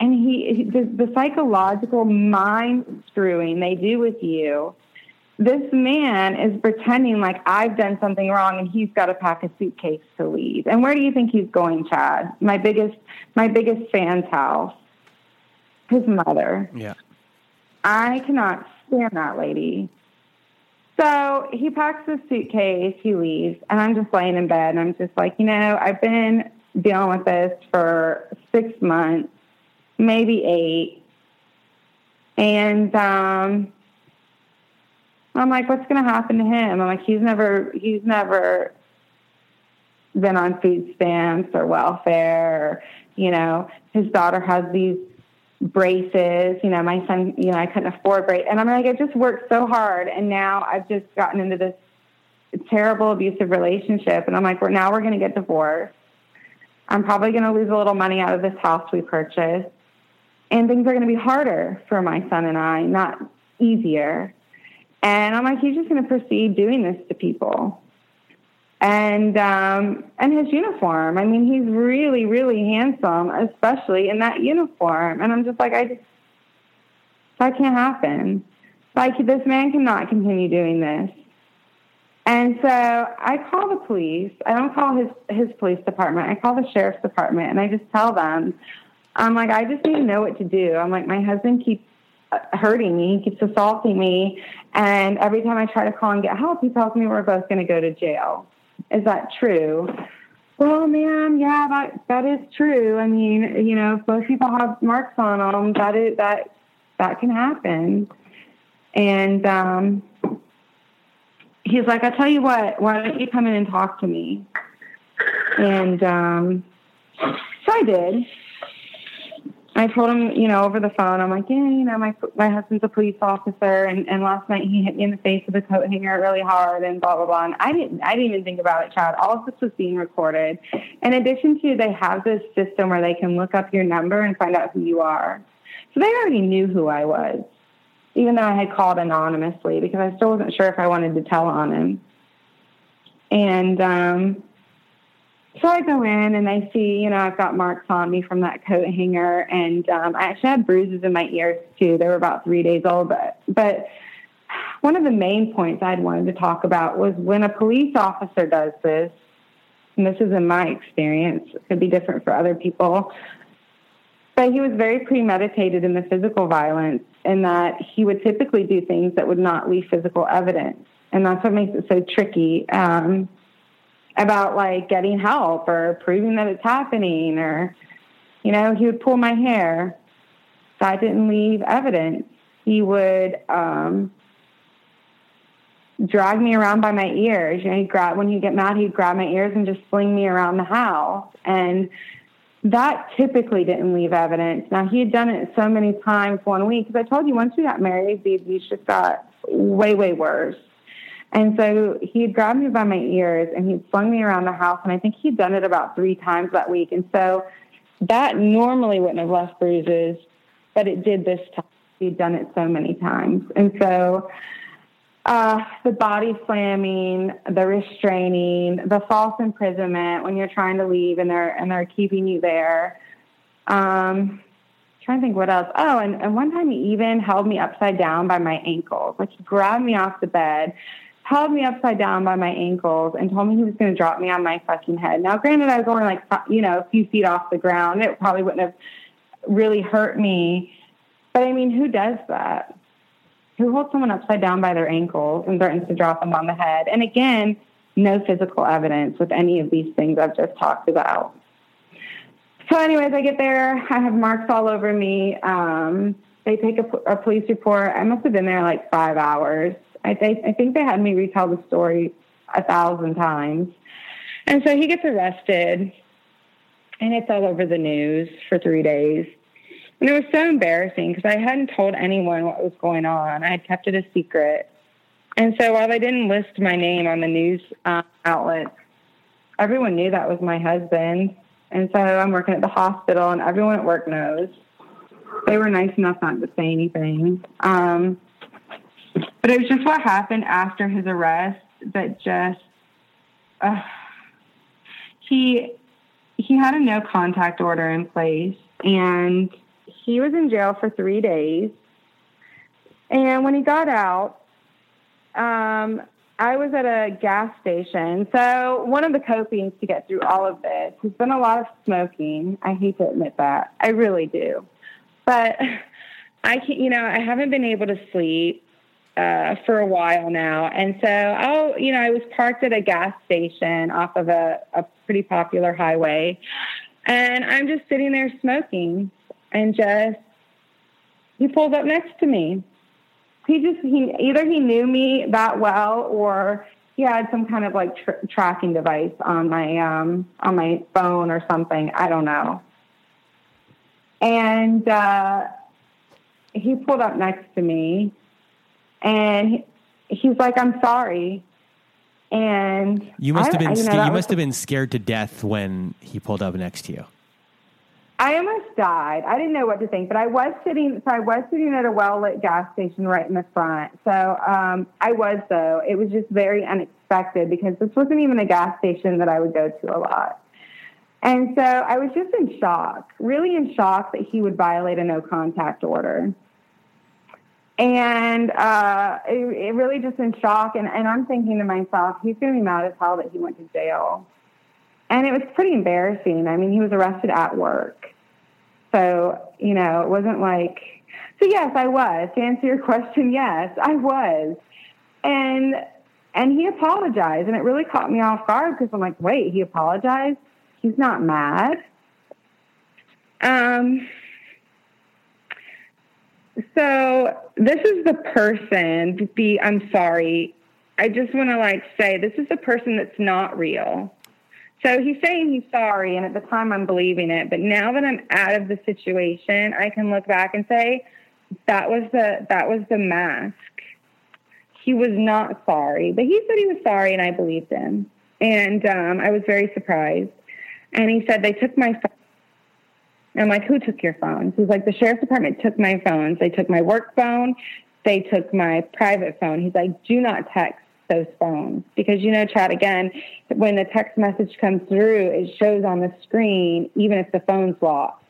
and he the, the psychological mind screwing they do with you. This man is pretending like I've done something wrong, and he's got to pack a suitcase to leave. And where do you think he's going, Chad? My biggest, my biggest fan's house. His mother. Yeah. I cannot stand that lady. So he packs his suitcase, he leaves, and I'm just laying in bed and I'm just like, you know, I've been dealing with this for six months, maybe eight. And um I'm like, what's gonna happen to him? I'm like, he's never he's never been on food stamps or welfare or, you know, his daughter has these braces. You know, my son, you know, I couldn't afford braces. And I'm like, I just worked so hard. And now I've just gotten into this terrible abusive relationship. And I'm like, we're now we're going to get divorced. I'm probably going to lose a little money out of this house we purchased. And things are going to be harder for my son and I, not easier. And I'm like, he's just going to proceed doing this to people and um, and his uniform. I mean, he's really, really handsome, especially in that uniform. And I'm just like, I just that can't happen. Like this man cannot continue doing this. And so I call the police. I don't call his his police department. I call the sheriff's department, and I just tell them, I'm like, I just need to know what to do. I'm like, my husband keeps uh, hurting me. He keeps assaulting me, and every time I try to call and get help, he tells me we're both going to go to jail. Is that true? Well, ma'am, yeah, that that is true. I mean, you know, if both people have marks on them, that is that that can happen. And um, he's like, I tell you what, why don't you come in and talk to me? And um, so I did. I told him, you know, over the phone, I'm like, yeah, you know, my my husband's a police officer, and, and last night he hit me in the face with a coat hanger really hard, and blah blah blah. And I didn't, I didn't even think about it, Chad. All of this was being recorded. In addition to, they have this system where they can look up your number and find out who you are. So they already knew who I was, even though I had called anonymously because I still wasn't sure if I wanted to tell on him. And um, so I go in and I see, you know, I've got marks on me from that coat hanger, and um, I actually had bruises in my ears too. They were about three days old, but but one of the main points I'd wanted to talk about was when a police officer does this, and this is in my experience, it could be different for other people. But he was very premeditated in the physical violence, in that he would typically do things that would not leave physical evidence. And that's what makes it so tricky um, about like getting help or proving that it's happening, or, you know, he would pull my hair. That didn't leave evidence. He would, um, drag me around by my ears. You know, he'd grab when he'd get mad, he'd grab my ears and just fling me around the house. And that typically didn't leave evidence. Now he had done it so many times one week because I told you once we got married, the abuse just got way, way worse. And so he'd grab me by my ears and he'd flung me around the house. And I think he'd done it about three times that week. And so that normally wouldn't have left bruises, but it did this time. He'd done it so many times. And so uh, the body slamming, the restraining, the false imprisonment when you're trying to leave and they're and they're keeping you there. Um, trying to think what else. Oh, and, and one time he even held me upside down by my ankles. Like he grabbed me off the bed, held me upside down by my ankles, and told me he was going to drop me on my fucking head. Now, granted, I was only like you know a few feet off the ground. It probably wouldn't have really hurt me, but I mean, who does that? who holds someone upside down by their ankles and threatens to drop them on the head. And again, no physical evidence with any of these things I've just talked about. So, anyways, I get there. I have marks all over me. Um, they take a, a, police report. I must have been there like five hours. I, th- I think they had me retell the story a thousand times. And so he gets arrested, and it's all over the news for three days. And it was so embarrassing because I hadn't told anyone what was going on. I had kept it a secret. And so while they didn't list my name on the news uh, outlets, everyone knew that was my husband. And so I'm working at the hospital, and everyone at work knows. They were nice enough not to say anything. Um, but it was just what happened after his arrest that just uh, he he had a no contact order in place, and he was in jail for three days. And when he got out, um, I was at a gas station. So one of the copings to get through all of this has been a lot of smoking. I hate to admit that. I really do. But <laughs> I can't, you know, I haven't been able to sleep uh, for a while now. And so I'll, you know, I was parked at a gas station off of a, a pretty popular highway. And I'm just sitting there smoking and just he pulled up next to me. He just he either he knew me that well or he had some kind of like tr- tracking device on my um on my phone or something. I don't know. And uh, he pulled up next to me, and he, he's like, "I'm sorry." And you must have been I, you, know, you must have been scared to death when he pulled up next to you. I almost died. I didn't know what to think, but I was sitting. So I was sitting at a well lit gas station right in the front. So um, I was though. It was just very unexpected because this wasn't even a gas station that I would go to a lot. And so I was just in shock, really in shock that he would violate a no contact order. And uh, it, it really just in shock. And, and I'm thinking to myself, he's going to be mad as hell that he went to jail. And it was pretty embarrassing. I mean, he was arrested at work. So, you know, it wasn't like, so yes, I was. To answer your <laughs> question, yes, I was. And and he apologized and it really caught me off guard because I'm like, wait, he apologized? He's not mad. Um so this is the person, the I'm sorry. I just want to like say this is the person that's not real. So he's saying he's sorry, and at the time I'm believing it. But now that I'm out of the situation, I can look back and say that was the that was the mask. He was not sorry, but he said he was sorry, and I believed him. And um, I was very surprised. And he said they took my phone. I'm like, who took your phones? He's like, the sheriff's department took my phones. They took my work phone. They took my private phone. He's like, do not text those phones because you know Chad again when the text message comes through it shows on the screen even if the phone's locked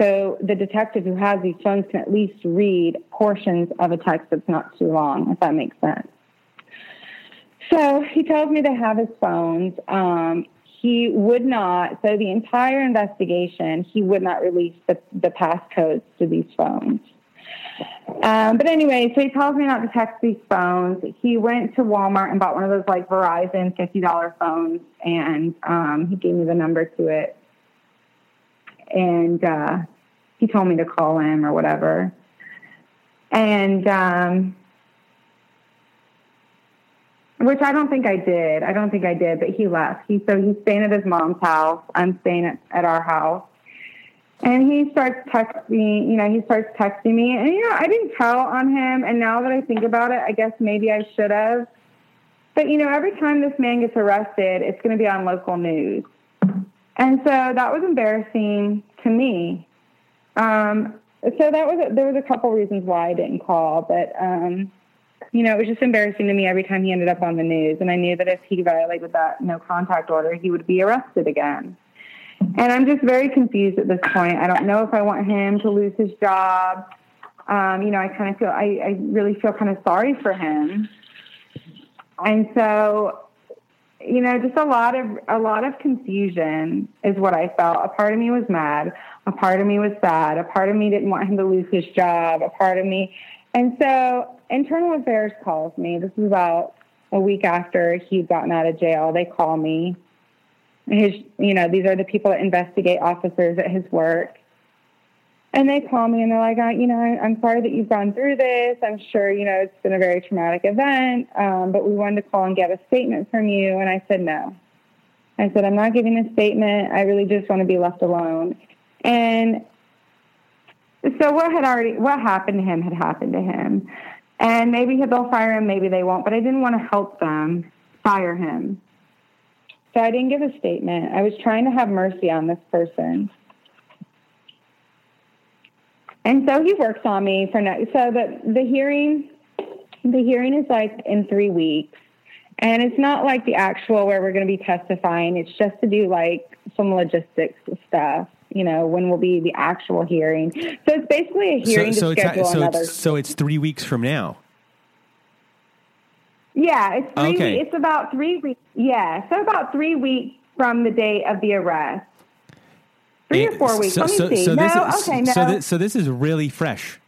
so the detective who has these phones can at least read portions of a text that's not too long if that makes sense so he tells me to have his phones um, he would not. So the entire investigation, he would not release the the passcodes to these phones. Um, but anyway, so he tells me not to text these phones. He went to Walmart and bought one of those like Verizon fifty dollar phones, and um, he gave me the number to it. And uh, he told me to call him or whatever. And um, which I don't think I did. I don't think I did, but he left. He so he's staying at his mom's house. I'm staying at, at our house. And he starts texting, you know, he starts texting me. And, you know, I didn't tell on him. And now that I think about it, I guess maybe I should have. But, you know, every time this man gets arrested, it's going to be on local news. And so that was embarrassing to me. Um, so that was, there was a couple reasons why I didn't call, but, um, you know, it was just embarrassing to me every time he ended up on the news. And I knew that if he violated that no contact order, he would be arrested again. And I'm just very confused at this point. I don't know if I want him to lose his job. Um, you know, I kind of feel, I, I really feel kind of sorry for him. And so, you know, just a lot of, a lot of confusion is what I felt. A part of me was mad. A part of me was sad. A part of me didn't want him to lose his job. A part of me. And so internal affairs calls me. This is about a week after he'd gotten out of jail. They call me his, you know, these are the people that investigate officers at his work. And they call me and they're like, you know, I'm sorry that you've gone through this. I'm sure, you know, it's been a very traumatic event, um, but we wanted to call and get a statement from you. And I said, no. I said, I'm not giving a statement. I really just want to be left alone. And so what had already, what happened to him had happened to him. And maybe they'll fire him, maybe they won't, but I didn't want to help them fire him. So I didn't give a statement. I was trying to have mercy on this person. And so he works on me for next. So the the hearing, the hearing is like in three weeks, and it's not like the actual where we're going to be testifying. It's just to do like some logistics stuff. You know, when will be the actual hearing? So it's basically a hearing so, so to schedule so another. It's, so it's three weeks from now. Yeah, it's three. Okay. It's about three weeks. Yeah, so about three weeks from the date of the arrest. Three eh, or four weeks. So, Let me so, see. So no, is, okay, no. So this, so this is really fresh.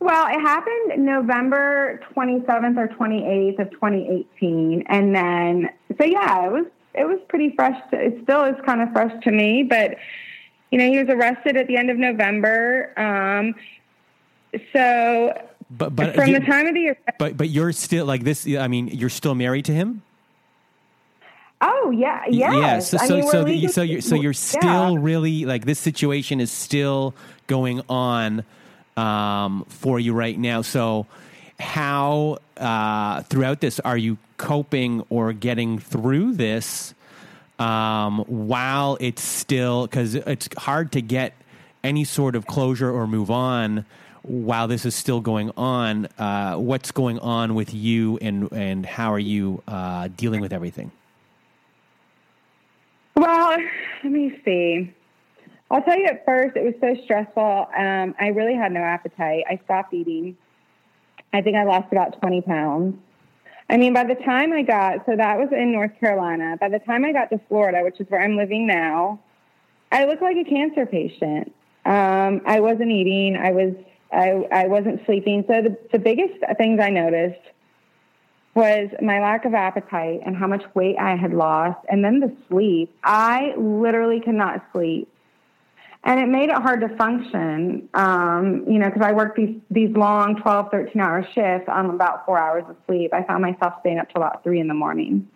Well, it happened November 27th or 28th of 2018, and then so yeah, it was it was pretty fresh. To, it still is kind of fresh to me, but you know, he was arrested at the end of November. Um, so but but from you, the time of the arrest, But but you're still like this. I mean, you're still married to him. Oh yeah, yes. yeah. So so mean, so, the, so you're so you're still yeah. really like this situation is still going on um, for you right now. So how uh, throughout this are you coping or getting through this um, while it's still because it's hard to get any sort of closure or move on while this is still going on, uh, what's going on with you and and how are you uh, dealing with everything? Well, let me see. I'll tell you at first, it was so stressful. Um, I really had no appetite. I stopped eating. I think I lost about 20 pounds. I mean, by the time I got, so that was in North Carolina. By the time I got to Florida, which is where I'm living now, I looked like a cancer patient. Um, I wasn't eating. I was I, I wasn't sleeping. So the, the biggest things I noticed was my lack of appetite and how much weight I had lost, and then the sleep. I literally could not sleep. And it made it hard to function, um, you know, because I worked these, these long 12, 13 hour shifts on about four hours of sleep. I found myself staying up till about three in the morning.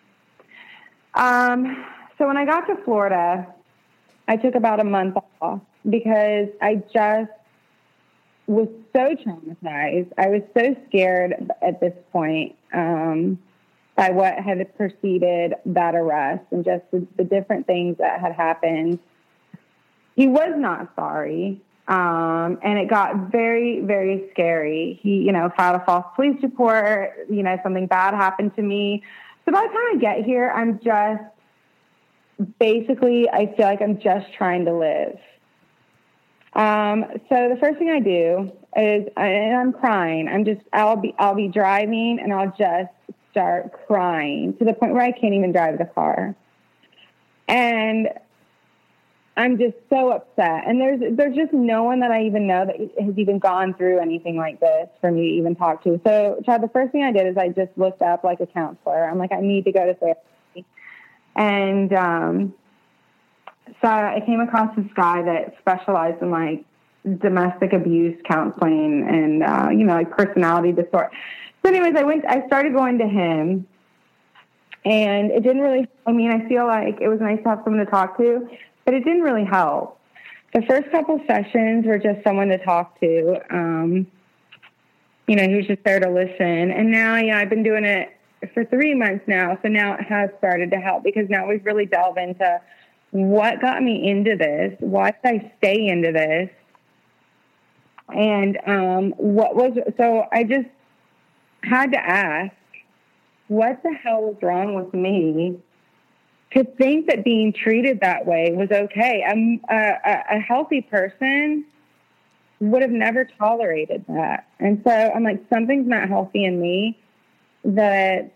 Um, so when I got to Florida, I took about a month off because I just was so traumatized. I was so scared at this point um, by what had preceded that arrest and just the, the, different things that had happened. He was not sorry. Um, and it got very, very scary. He, you know, filed a false police report. You know, something bad happened to me. So by the time I get here, I'm just basically, I feel like I'm just trying to live. Um, so the first thing I do is, and I'm crying. I'm just, I'll be, I'll be driving and I'll just start crying to the point where I can't even drive the car. And I'm just so upset. And there's there's just no one that I even know that has even gone through anything like this for me to even talk to. So, Chad, the first thing I did is I just looked up like a counselor. I'm like, I need to go to therapy. And um, so I came across this guy that specialized in like domestic abuse counseling and uh, you know like personality disorder. So, anyways, I went. I started going to him, and it didn't really. I mean, I feel like it was nice to have someone to talk to, but it didn't really help. The first couple sessions were just someone to talk to. Um, you know, he was just there to listen. And now, yeah, I've been doing it for three months now. So now it has started to help because now we've really delved into what got me into this? Why did I stay into this? And um, what was so I just had to ask, what the hell was wrong with me to think that being treated that way was okay? A, a healthy person would have never tolerated that. And so I'm like, something's not healthy in me that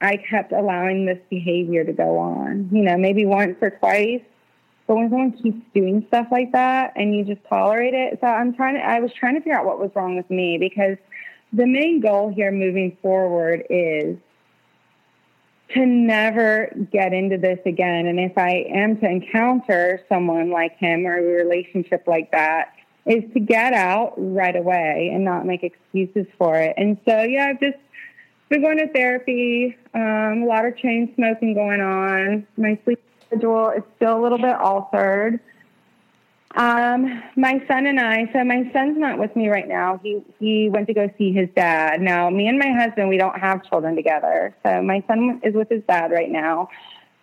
I kept allowing this behavior to go on. You know, maybe once or twice. But when someone keeps doing stuff like that and you just tolerate it, so I'm trying to, I was trying to figure out what was wrong with me because the main goal here moving forward is to never get into this again. And if I am to encounter someone like him or a relationship like that, is to get out right away and not make excuses for it. And so, yeah, I've just been going to therapy, um, a lot of chain smoking going on. My sleep schedule is still a little bit altered. Um, my son and I, so my son's not with me right now. He he went to go see his dad. Now, me and my husband, we don't have children together. So my son is with his dad right now.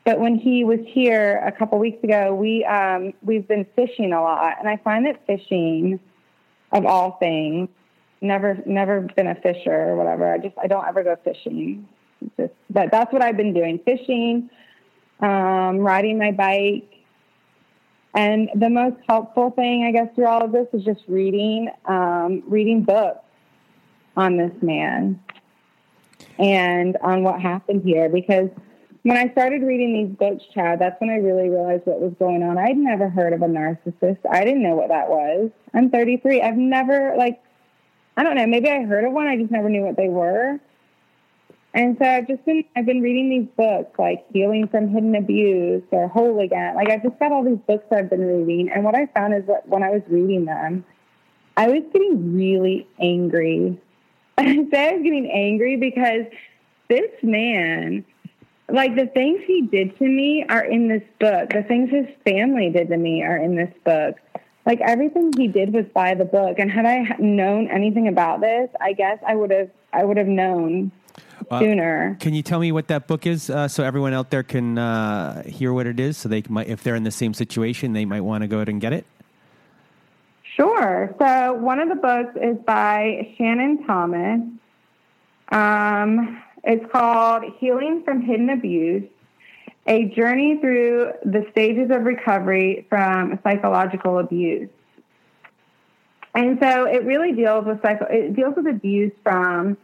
But when he was here a couple weeks ago, we um, we've been fishing a lot, and I find that fishing, of all things, never never been a fisher or whatever. I just I don't ever go fishing. Just but that's what I've been doing: fishing, um, riding my bike, and the most helpful thing I guess through all of this is just reading um, reading books on this man and on what happened here because when I started reading these books, Chad, that's when I really realized what was going on. I'd never heard of a narcissist. I didn't know what that was. I'm 33. I've never like I don't know, maybe I heard of one, I just never knew what they were. And so I've just been I've been reading these books like Healing from Hidden Abuse or Whole Again. Like I've just got all these books I've been reading. And what I found is that when I was reading them, I was getting really angry. <laughs> I say I was getting angry because this man, like the things he did to me are in this book. The things his family did to me are in this book like everything he did was by the book and had i known anything about this i guess i would have i would have known uh, sooner. can you tell me what that book is uh, so everyone out there can uh, hear what it is so they might if they're in the same situation they might want to go ahead and get it? Sure. So one of the books is by shannon thomas. Um, it's called healing from hidden abuse a journey through the stages of recovery from psychological abuse. And so it really deals with psycho, it deals with abuse from,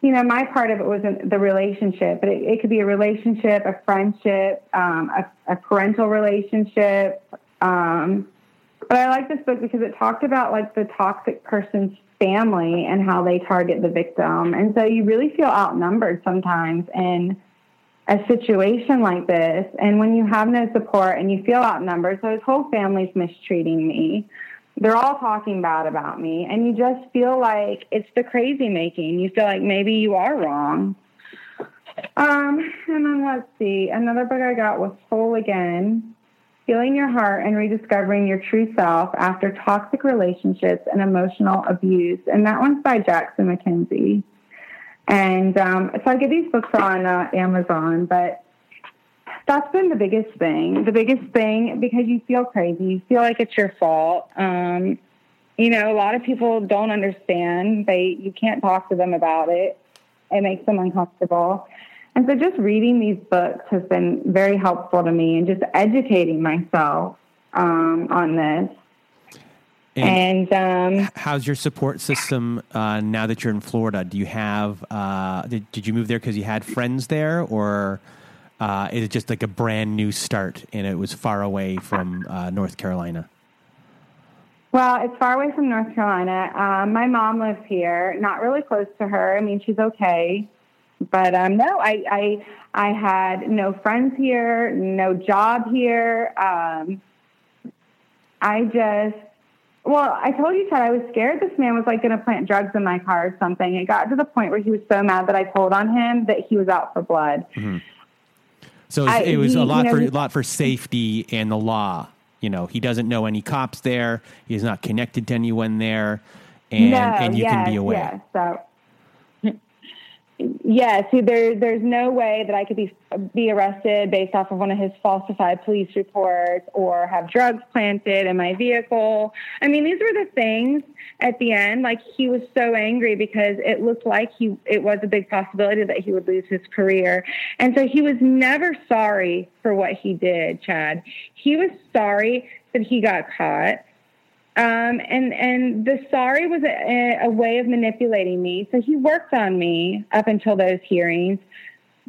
you know, my part of it was the relationship, but it, it could be a relationship, a friendship, um, a, a, parental relationship. Um, but I like this book because it talked about like the toxic person's family and how they target the victim. And so you really feel outnumbered sometimes. in a situation like this and when you have no support and you feel outnumbered so his whole family's mistreating me they're all talking bad about me and you just feel like it's the crazy making. You feel like maybe you are wrong. Um and then let's see. Another book i got was whole again healing your heart and rediscovering your true self after toxic relationships and emotional abuse. And that one's by Jackson MacKenzie. And um, so I get these books on uh, Amazon, but that's been the biggest thing. The biggest thing because you feel crazy, you feel like it's your fault. Um, you know, a lot of people don't understand. They you can't talk to them about it. It makes them uncomfortable. And so just reading these books has been very helpful to me and just educating myself um, on this. And, and um, how's your support system uh, now that you're in Florida? Do you have? Uh, did, did you move there because you had friends there, or uh, is it just like a brand new start and it was far away from uh, North Carolina? Well, it's far away from North Carolina. Um, my mom lives here, not really close to her. I mean, she's okay. But um, no, I, I I had no friends here, no job here. Um, I just well, I told you, Ted, I was scared this man was like going to plant drugs in my car or something. It got to the point where he was so mad that I told on him that he was out for blood. Mm-hmm. So it was, I, it was he, a lot you know, for a lot for safety and the law. You know, he doesn't know any cops there. He's not connected to anyone there, and no, and you yes, can be away. Yes, so Yes, there, there's no way that I could be be arrested based off of one of his falsified police reports or have drugs planted in my vehicle. I mean, these were the things at the end. Like he was so angry because it looked like he it was a big possibility that he would lose his career, and so he was never sorry for what he did. Chad, he was sorry that he got caught. Um, and and the sorry was a, a way of manipulating me. So he worked on me up until those hearings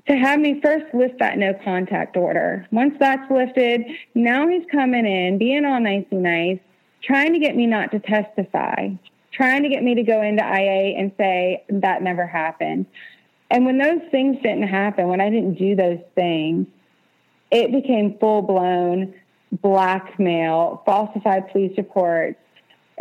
to have me first lift that no contact order. Once that's lifted, now he's coming in, being all nicey nice, trying to get me not to testify, trying to get me to go into IA and say that never happened. And when those things didn't happen, when I didn't do those things, it became full blown blackmail, falsified police reports,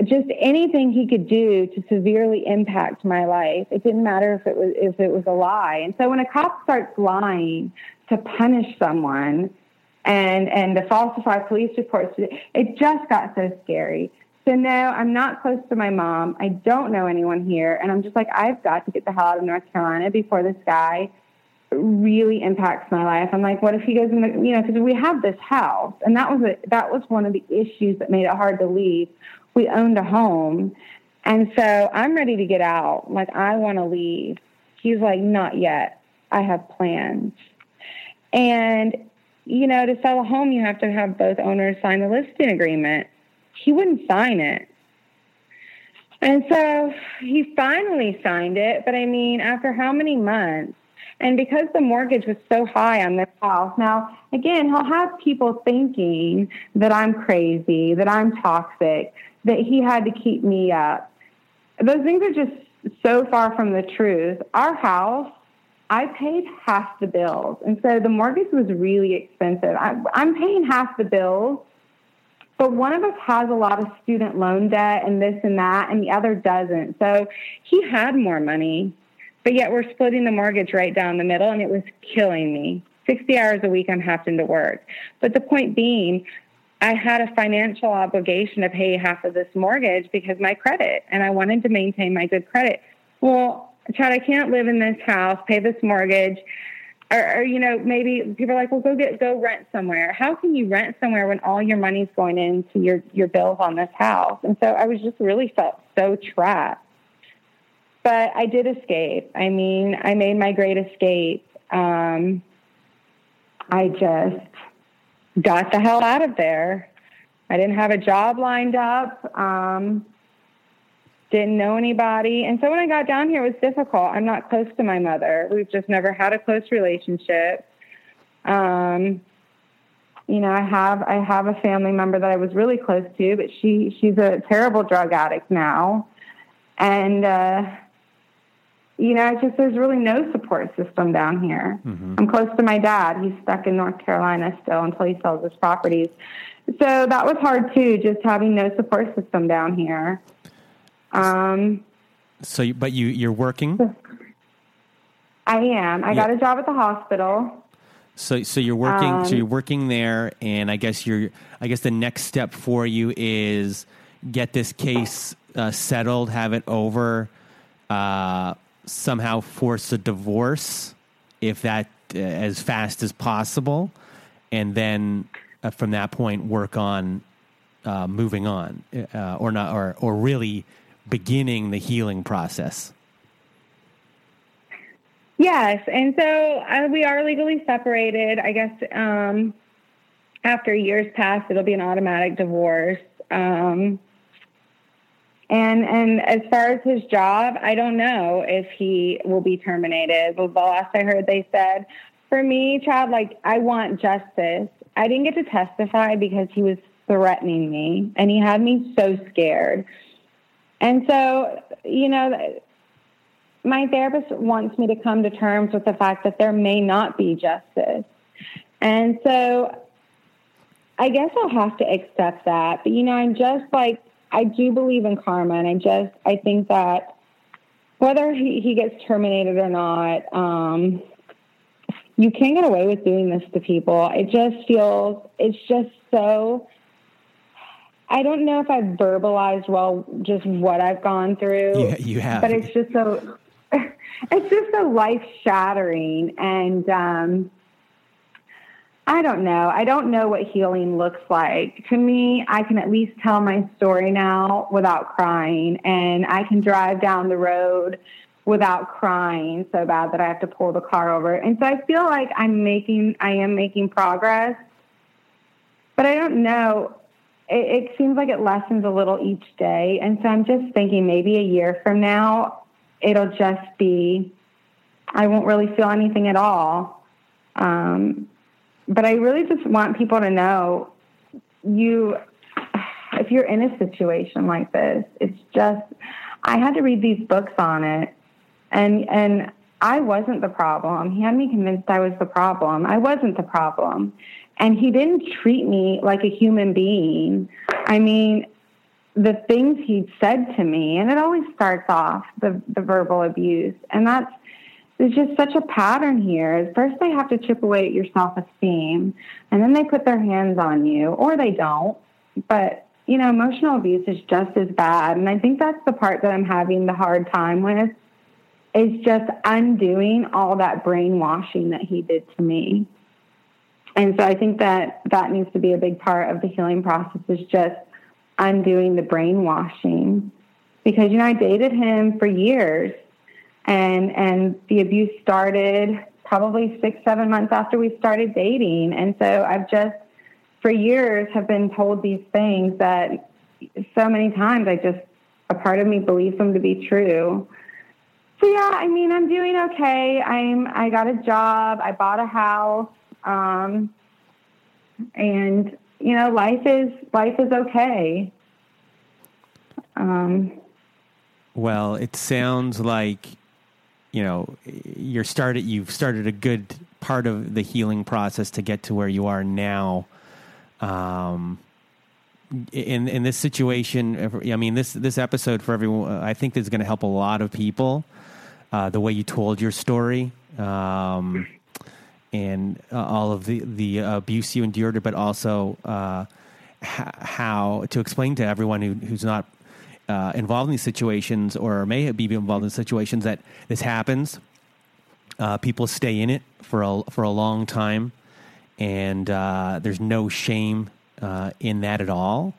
just anything he could do to severely impact my life. It didn't matter if it was if it was a lie. And so when a cop starts lying to punish someone and and to falsify police reports, it just got so scary. So no, I'm not close to my mom. I don't know anyone here, and I'm just like I've got to get the hell out of North Carolina before this guy really impacts my life. I'm like, what if he goes in the, you know, because we have this house, and that was a, that was one of the issues that made it hard to leave. We owned a home, and so I'm ready to get out. Like I want to leave. He's like, not yet. I have plans, and you know, to sell a home, you have to have both owners sign the listing agreement. He wouldn't sign it. And so he finally signed it, but I mean, after how many months? And because the mortgage was so high on this house, now again, he'll have people thinking that I'm crazy, that I'm toxic, that he had to keep me up. Those things are just so far from the truth. Our house, I paid half the bills. And so the mortgage was really expensive. I, I'm paying half the bills, but one of us has a lot of student loan debt and this and that, and the other doesn't. So he had more money but yet we're splitting the mortgage right down the middle, and it was killing me. 60 hours a week I'm having to work. But the point being, I had a financial obligation to pay half of this mortgage because my credit, and I wanted to maintain my good credit. Well, Chad, I can't live in this house, pay this mortgage, or, or, you know, maybe people are like, well, go get go rent somewhere. How can you rent somewhere when all your money's going into your your bills on this house? And so I was just really felt so trapped. But I did escape. I mean, I made my great escape. Um, I just got the hell out of there. I didn't have a job lined up. Um, didn't know anybody. And so when I got down here, it was difficult. I'm not close to my mother. We've just never had a close relationship. Um, you know, I have I have a family member that I was really close to, but she she's a terrible drug addict now, and uh, you know, it's just there's really no support system down here. Mm-hmm. I'm close to my dad. He's stuck in North Carolina still until he sells his properties. So that was hard too, just having no support system down here. Um, so, you, but you you're working. I am. I yeah. got a job at the hospital. So, so you're working. Um, so you're working there, and I guess you're. I guess the next step for you is get this case uh, settled, have it over. Uh, somehow force a divorce, if that uh, as fast as possible, and then uh, from that point work on uh, moving on, uh, or not, or or really beginning the healing process. Yes, and so uh, we are legally separated. I guess um, after years pass, it'll be an automatic divorce. Um, and and as far as his job, I don't know if he will be terminated. But the last I heard, they said for me, Chad, like I want justice. I didn't get to testify because he was threatening me and he had me so scared. And so, you know, my therapist wants me to come to terms with the fact that there may not be justice. And so I guess I'll have to accept that. But, you know, I'm just like, I do believe in karma. And I just, I think that whether he, he gets terminated or not, um, you can't get away with doing this to people. It just feels, it's just so, I don't know if I've verbalized well just what I've gone through. You, you have. But it's just so, <laughs> it's just so life shattering. And, um, I don't know. I don't know what healing looks like. To me, I can at least tell my story now without crying, and I can drive down the road without crying so bad that I have to pull the car over. And so I feel like I'm making, I am making progress, but I don't know. It, it seems like it lessens a little each day. And so I'm just thinking maybe a year from now, it'll just be, I won't really feel anything at all. Um, but I really just want people to know you, if you're in a situation like this, it's just, I had to read these books on it and, and I wasn't the problem. He had me convinced I was the problem. I wasn't the problem. And he didn't treat me like a human being. I mean, the things he said to me, and it always starts off the, the verbal abuse. And that's, there's just such a pattern here. First, they have to chip away at your self esteem, and then they put their hands on you, or they don't. But, you know, emotional abuse is just as bad. And I think that's the part that I'm having the hard time with is just undoing all that brainwashing that he did to me. And so I think that that needs to be a big part of the healing process is just undoing the brainwashing. Because, you know, I dated him for years and and the abuse started probably six seven months after we started dating. And so i've just for years have been told these things that so many times i just a part of me believes them to be true. So yeah i mean i'm doing okay. I'm i got a job. I bought a house. Um and you know life is life is okay. Um well it sounds like you know you're started you've started a good part of the healing process to get to where you are now. Um in in this situation i mean this this episode for everyone i think is going to help a lot of people uh, the way you told your story um, and uh, all of the the abuse you endured but also uh, how to explain to everyone who, who's not uh, involved in these situations or may be involved in situations that this happens. Uh, people stay in it for a for a long time, and uh, there's no shame uh, in that at all.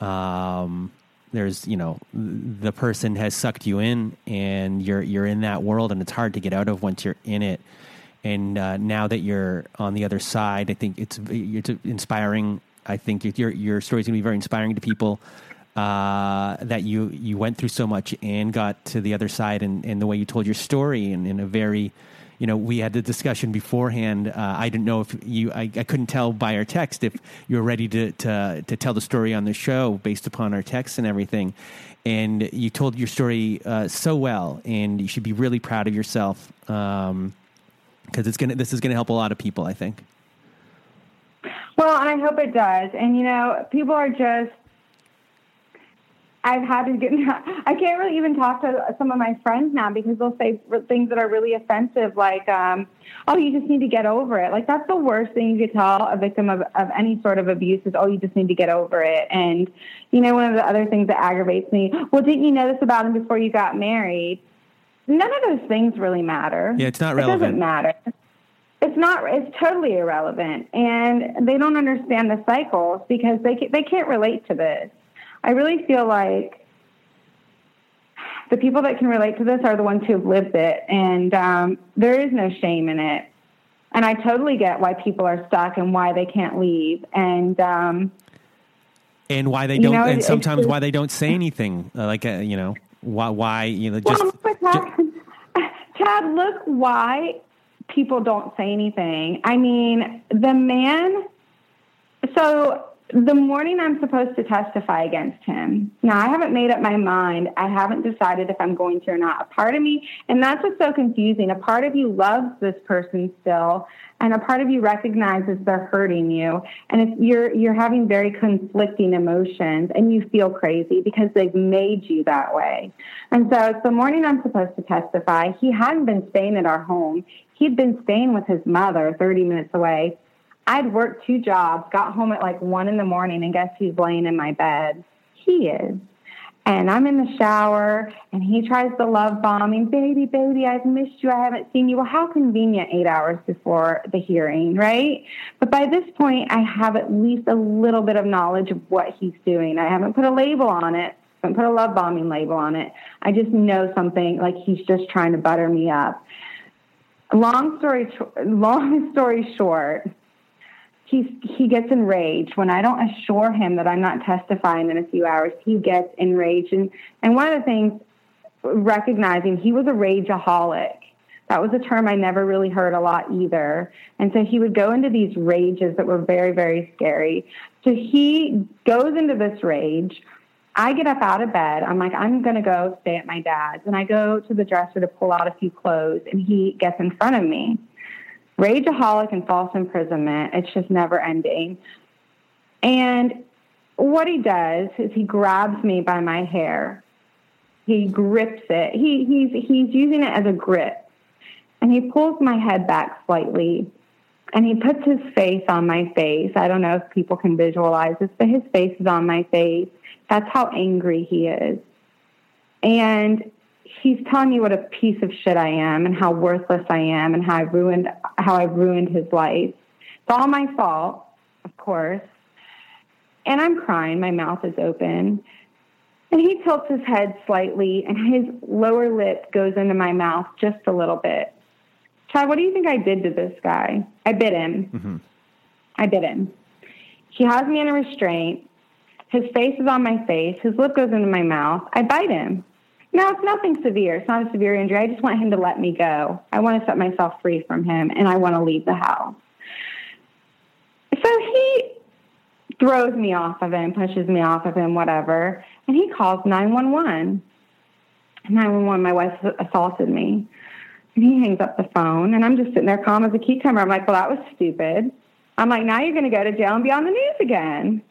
Um, there's you know the person has sucked you in, and you're you're in that world, and it's hard to get out of once you're in it. And uh, now that you're on the other side, I think it's it's inspiring. I think your your story is going to be very inspiring to people uh, that you you went through so much and got to the other side, and, and the way you told your story, and in a very you know, we had the discussion beforehand. Uh, I didn't know if you, I, I, couldn't tell by our text if you were ready to, to, to tell the story on the show based upon our text and everything. And you told your story uh, so well, and you should be really proud of yourself because um, it's gonna. This is gonna help a lot of people, I think. Well, I hope it does. And you know, people are just I've had to get, <laughs> I can't really even talk to some of my friends now because they'll say things that are really offensive, like, um, oh, you just need to get over it. Like, that's the worst thing you could tell a victim of, of any sort of abuse is, oh, you just need to get over it. And, you know, one of the other things that aggravates me, well, didn't you know this about him before you got married? None of those things really matter. Yeah, it's not relevant. It doesn't matter. It's not. It's totally irrelevant, and they don't understand the cycles because they can, they can't relate to this. I really feel like the people that can relate to this are the ones who have lived it, and um, there is no shame in it. And I totally get why people are stuck and why they can't leave, and um, and why they don't, know, and sometimes just, why they don't say anything. Uh, like uh, you know, why why you know just. Well, <laughs> look why people don't say anything. I mean, the man, so the morning I'm supposed to testify against him. Now, I haven't made up my mind. I haven't decided if I'm going to or not. A part of me, and that's what's so confusing, a part of you loves this person still, and a part of you recognizes they're hurting you. And you're you're having very conflicting emotions and you feel crazy because they've made you that way. And so it's the morning I'm supposed to testify. He hadn't been staying at our home. He'd been staying with his mother 30 minutes away I'd worked two jobs, got home at like one in the morning, and guess who's laying in my bed? He is. And I'm in the shower, and he tries the love bombing. Baby, baby, I've missed you. I haven't seen you. Well, how convenient eight hours before the hearing, right? But by this point, I have at least a little bit of knowledge of what he's doing. I haven't put a label on it, I haven't put a love bombing label on it. I just know something like he's just trying to butter me up. Long story, <laughs> long story short, he's he gets enraged when I don't assure him that I'm not testifying in a few hours. He gets enraged, and and one of the things recognizing he was a rageaholic. That was a term I never really heard a lot either. And so he would go into these rages that were very, very scary. So he goes into this rage. I get up out of bed. I'm like, I'm going to go stay at my dad's. And I go to the dresser to pull out a few clothes, and he gets in front of me rageaholic and false imprisonment. It's just never ending. And what he does is he grabs me by my hair. He grips it. He, he's, he's using it as a grip. And he pulls my head back slightly. And he puts his face on my face. I don't know if people can visualize this, but his face is on my face. That's how angry he is. And he's telling me what a piece of shit I am and how worthless I am and how I ruined how I ruined his life. It's all my fault, of course. And I'm crying, my mouth is open. And he tilts his head slightly and his lower lip goes into my mouth just a little bit. Chad, what do you think I did to this guy? I bit him. Mm-hmm. I bit him. He has me in a restraint. His face is on my face. His lip goes into my mouth. I bite him. No, it's nothing severe. It's not a severe injury. I just want him to let me go. I want to set myself free from him and I want to leave the house. So he throws me off of him, pushes me off of him, whatever, and he calls 911. 911, my wife assaulted me. And he hangs up the phone, and I'm just sitting there calm as a cucumber. I'm like, well, that was stupid. I'm like, now you're going to go to jail and be on the news again.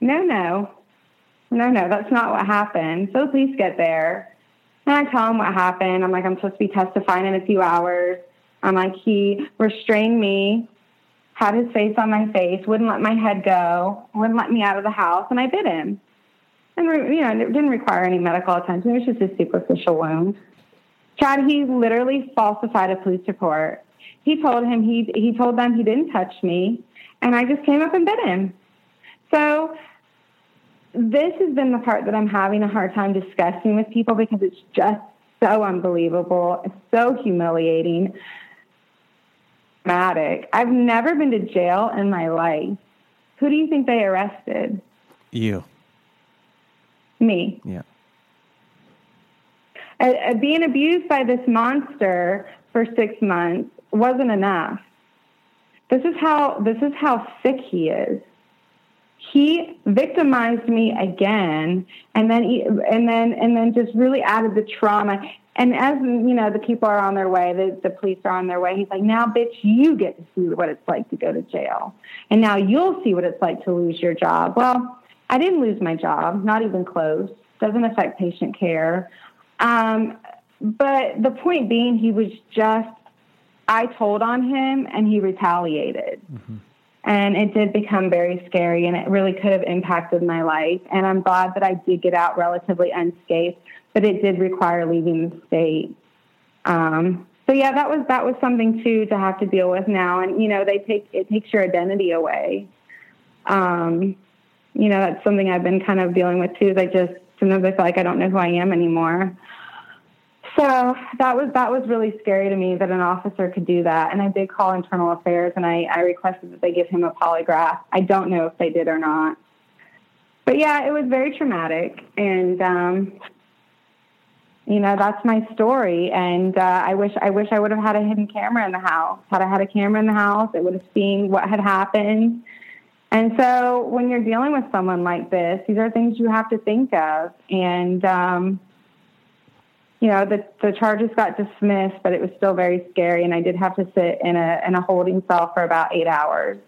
No, no. No, no, that's not what happened. So please get there. And I tell him what happened. I'm like, I'm supposed to be testifying in a few hours. I'm like, he restrained me, had his face on my face, wouldn't let my head go, wouldn't let me out of the house, and I bit him. And, you know, it didn't require any medical attention. It was just a superficial wound. Chad, he literally falsified a police report. He told him he he told them he didn't touch me, and I just came up and bit him. So this has been the part that I'm having a hard time discussing with people because it's just so unbelievable. It's so humiliating. Dramatic. I've never been to jail in my life. Who do you think they arrested? You. Me. Yeah. Uh, uh, being abused by this monster for six months wasn't enough. This is how this is how sick he is he victimized me again and then he, and then and then just really added the trauma. And as you know the people are on their way the, the police are on their way he's like now bitch you get to see what it's like to go to jail. And now you'll see what it's like to lose your job. Well i didn't lose my job not even close. Doesn't affect patient care. Um, but the point being he was just i told on him and he retaliated. Mm-hmm and it did become very scary and it really could have impacted my life. And i'm glad that i did get out relatively unscathed but it did require leaving the state. Um, so yeah that was that was something too to have to deal with now. And you know they take it takes your identity away. Um, you know that's something i've been kind of dealing with too is i just sometimes i feel like i don't know who i am anymore so that was that was really scary to me that an officer could do that. And I did call internal affairs and I, I requested that they give him a polygraph. I don't know if they did or not. But yeah, it was very traumatic and um, you know, that's my story. And uh, I wish I wish I would have had a hidden camera in the house. Had I had a camera in the house, it would have seen what had happened. And so when you're dealing with someone like this, these are things you have to think of. And um, you know, the the charges got dismissed, but it was still very scary, and I did have to sit in a in a holding cell for about eight hours.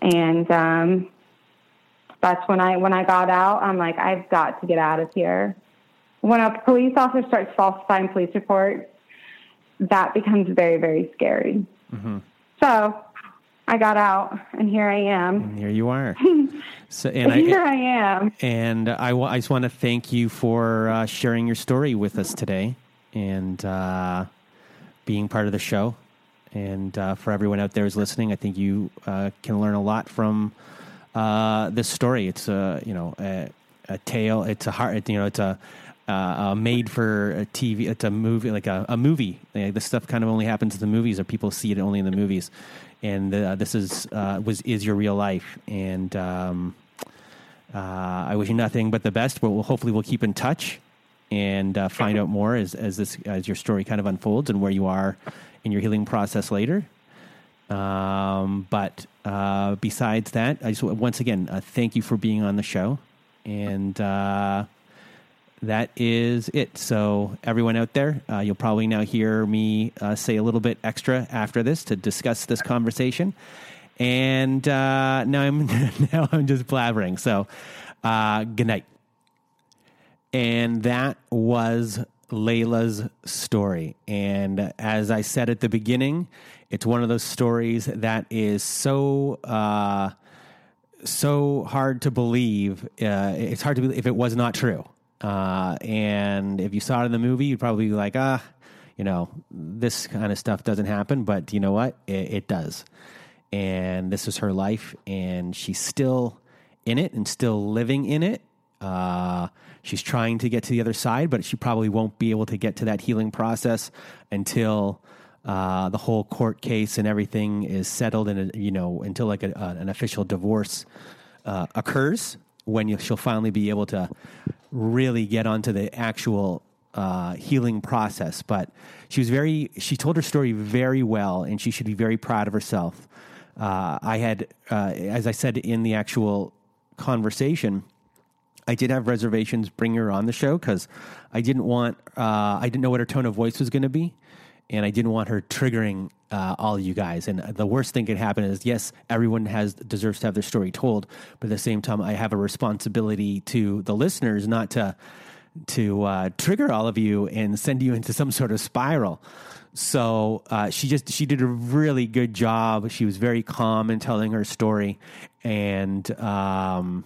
And um, that's when I when I got out. I'm like, I've got to get out of here. When a police officer starts falsifying police reports, that becomes very very scary. Mm-hmm. So I got out, and here I am. And here you are. <laughs> So, and here I, am. And I, I just want to thank you for uh, sharing your story with us today and uh, being part of the show. And uh, for everyone out there who's listening, I think you uh, can learn a lot from uh, this story. It's a you know a, a tale. It's a heart. You know, it's a uh, made for a TV. It's a movie, like a, a movie. Like this stuff kind of only happens in the movies, or people see it only in the movies. And uh, this is uh, was is your real life. And um, uh, I wish you nothing but the best. But we'll, hopefully we'll keep in touch and uh, find out more as as this as your story kind of unfolds and where you are in your healing process later. Um, but uh, besides that, I just once again uh, thank you for being on the show, and that is it. So everyone out there, uh, you'll probably now hear me say a little bit extra after this to discuss this conversation and uh, now I'm <laughs> now I'm just blabbering. So, uh, good night. And that was Leyla's story. And as I said at the beginning, it's one of those stories that is so uh, so hard to believe. Uh, it's hard to believe if it was not true. Uh, and if you saw it in the movie, you'd probably be like, ah, you know, this kind of stuff doesn't happen. But you know what? It, it does and this is her life, and she's still in it and still living in it. Uh, she's trying to get to the other side, but she probably won't be able to get to that healing process until uh, the whole court case and everything is settled, and you know, until like a, an official divorce uh, occurs, when you, she'll finally be able to really get onto the actual uh, healing process. But she was very, she told her story very well, and she should be very proud of herself. Uh, I had, uh, as I said in the actual conversation, I did have reservations bring her on the show because I didn't want, uh, I didn't know what her tone of voice was going to be. And I didn't want her triggering uh, all you guys. And the worst thing could happen is, yes, everyone has deserves to have their story told, but at the same time, I have a responsibility to the listeners not to to uh, trigger all of you and send you into some sort of spiral. So uh, she just she did a really good job. She was very calm in telling her story, and um,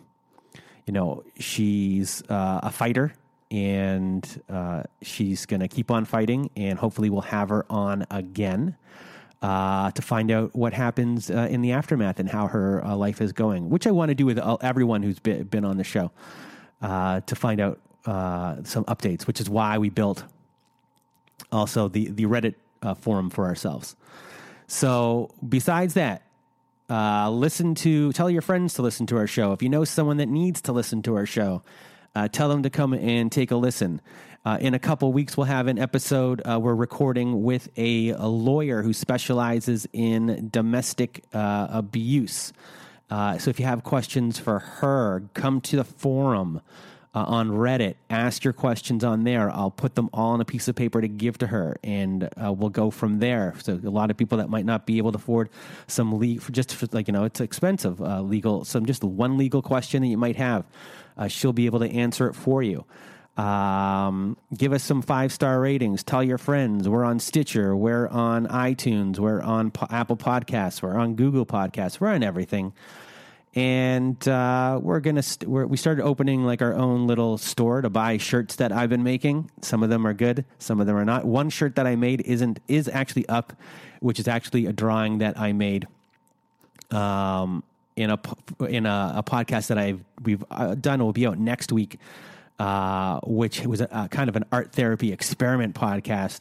you know she's uh, a fighter, and uh, she's going to keep on fighting, and hopefully we'll have her on again. Uh, to find out what happens uh, in the aftermath and how her uh, life is going, which I want to do with everyone who's been, been on the show to find out some updates, which is why we built also the the Reddit uh, forum for ourselves. So besides that, uh, listen to tell your friends to listen to our show. If you know someone that needs to listen to our show, uh, tell them to come and take a listen. Uh, in a couple weeks, we'll have an episode uh, we're recording with a, a, lawyer who specializes in domestic uh, abuse. Uh, so if you have questions for her, come to the forum uh, on Reddit. Ask your questions on there. I'll put them all on a piece of paper to give to her, and uh, we'll go from there. So a lot of people that might not be able to afford some legal, just for, like you know, it's expensive uh, legal. Some just one legal question that you might have, uh, she'll be able to answer it for you. Um, give us some five star ratings. Tell your friends. We're on Stitcher. We're on iTunes. We're on po- Apple Podcasts. We're on Google Podcasts. We're on everything and uh, we're gonna st- we're, we started opening like our own little store to buy shirts that I've been making. Some of them are good, some of them are not. One shirt that I made isn't is actually up, which is actually a drawing that I made um, in a in a, a podcast that I've we've uh, done. Will be out next week, uh, which was a, a, kind of an art therapy experiment podcast.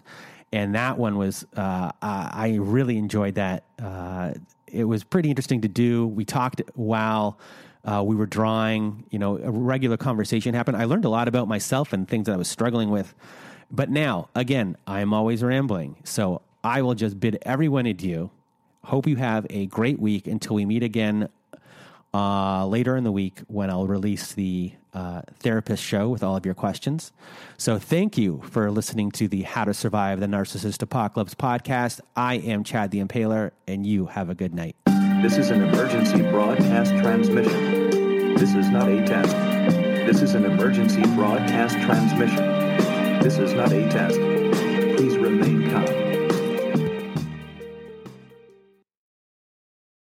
And that one was, uh, I really enjoyed that uh, it was pretty interesting to do. We talked while Uh, we were drawing, you know, a regular conversation happened. I learned a lot about myself and things that I was struggling with. But now, again, I am always rambling. So I will just bid everyone adieu. Hope you have a great week until we meet again uh, later in the week when I'll release the uh, therapist show with all of your questions. So thank you for listening to the How to Survive the Narcissist Apocalypse podcast. I am Chad the Impaler, and you have a good night. This is an emergency broadcast transmission. This is not a test. This is an emergency broadcast transmission. This is not a test.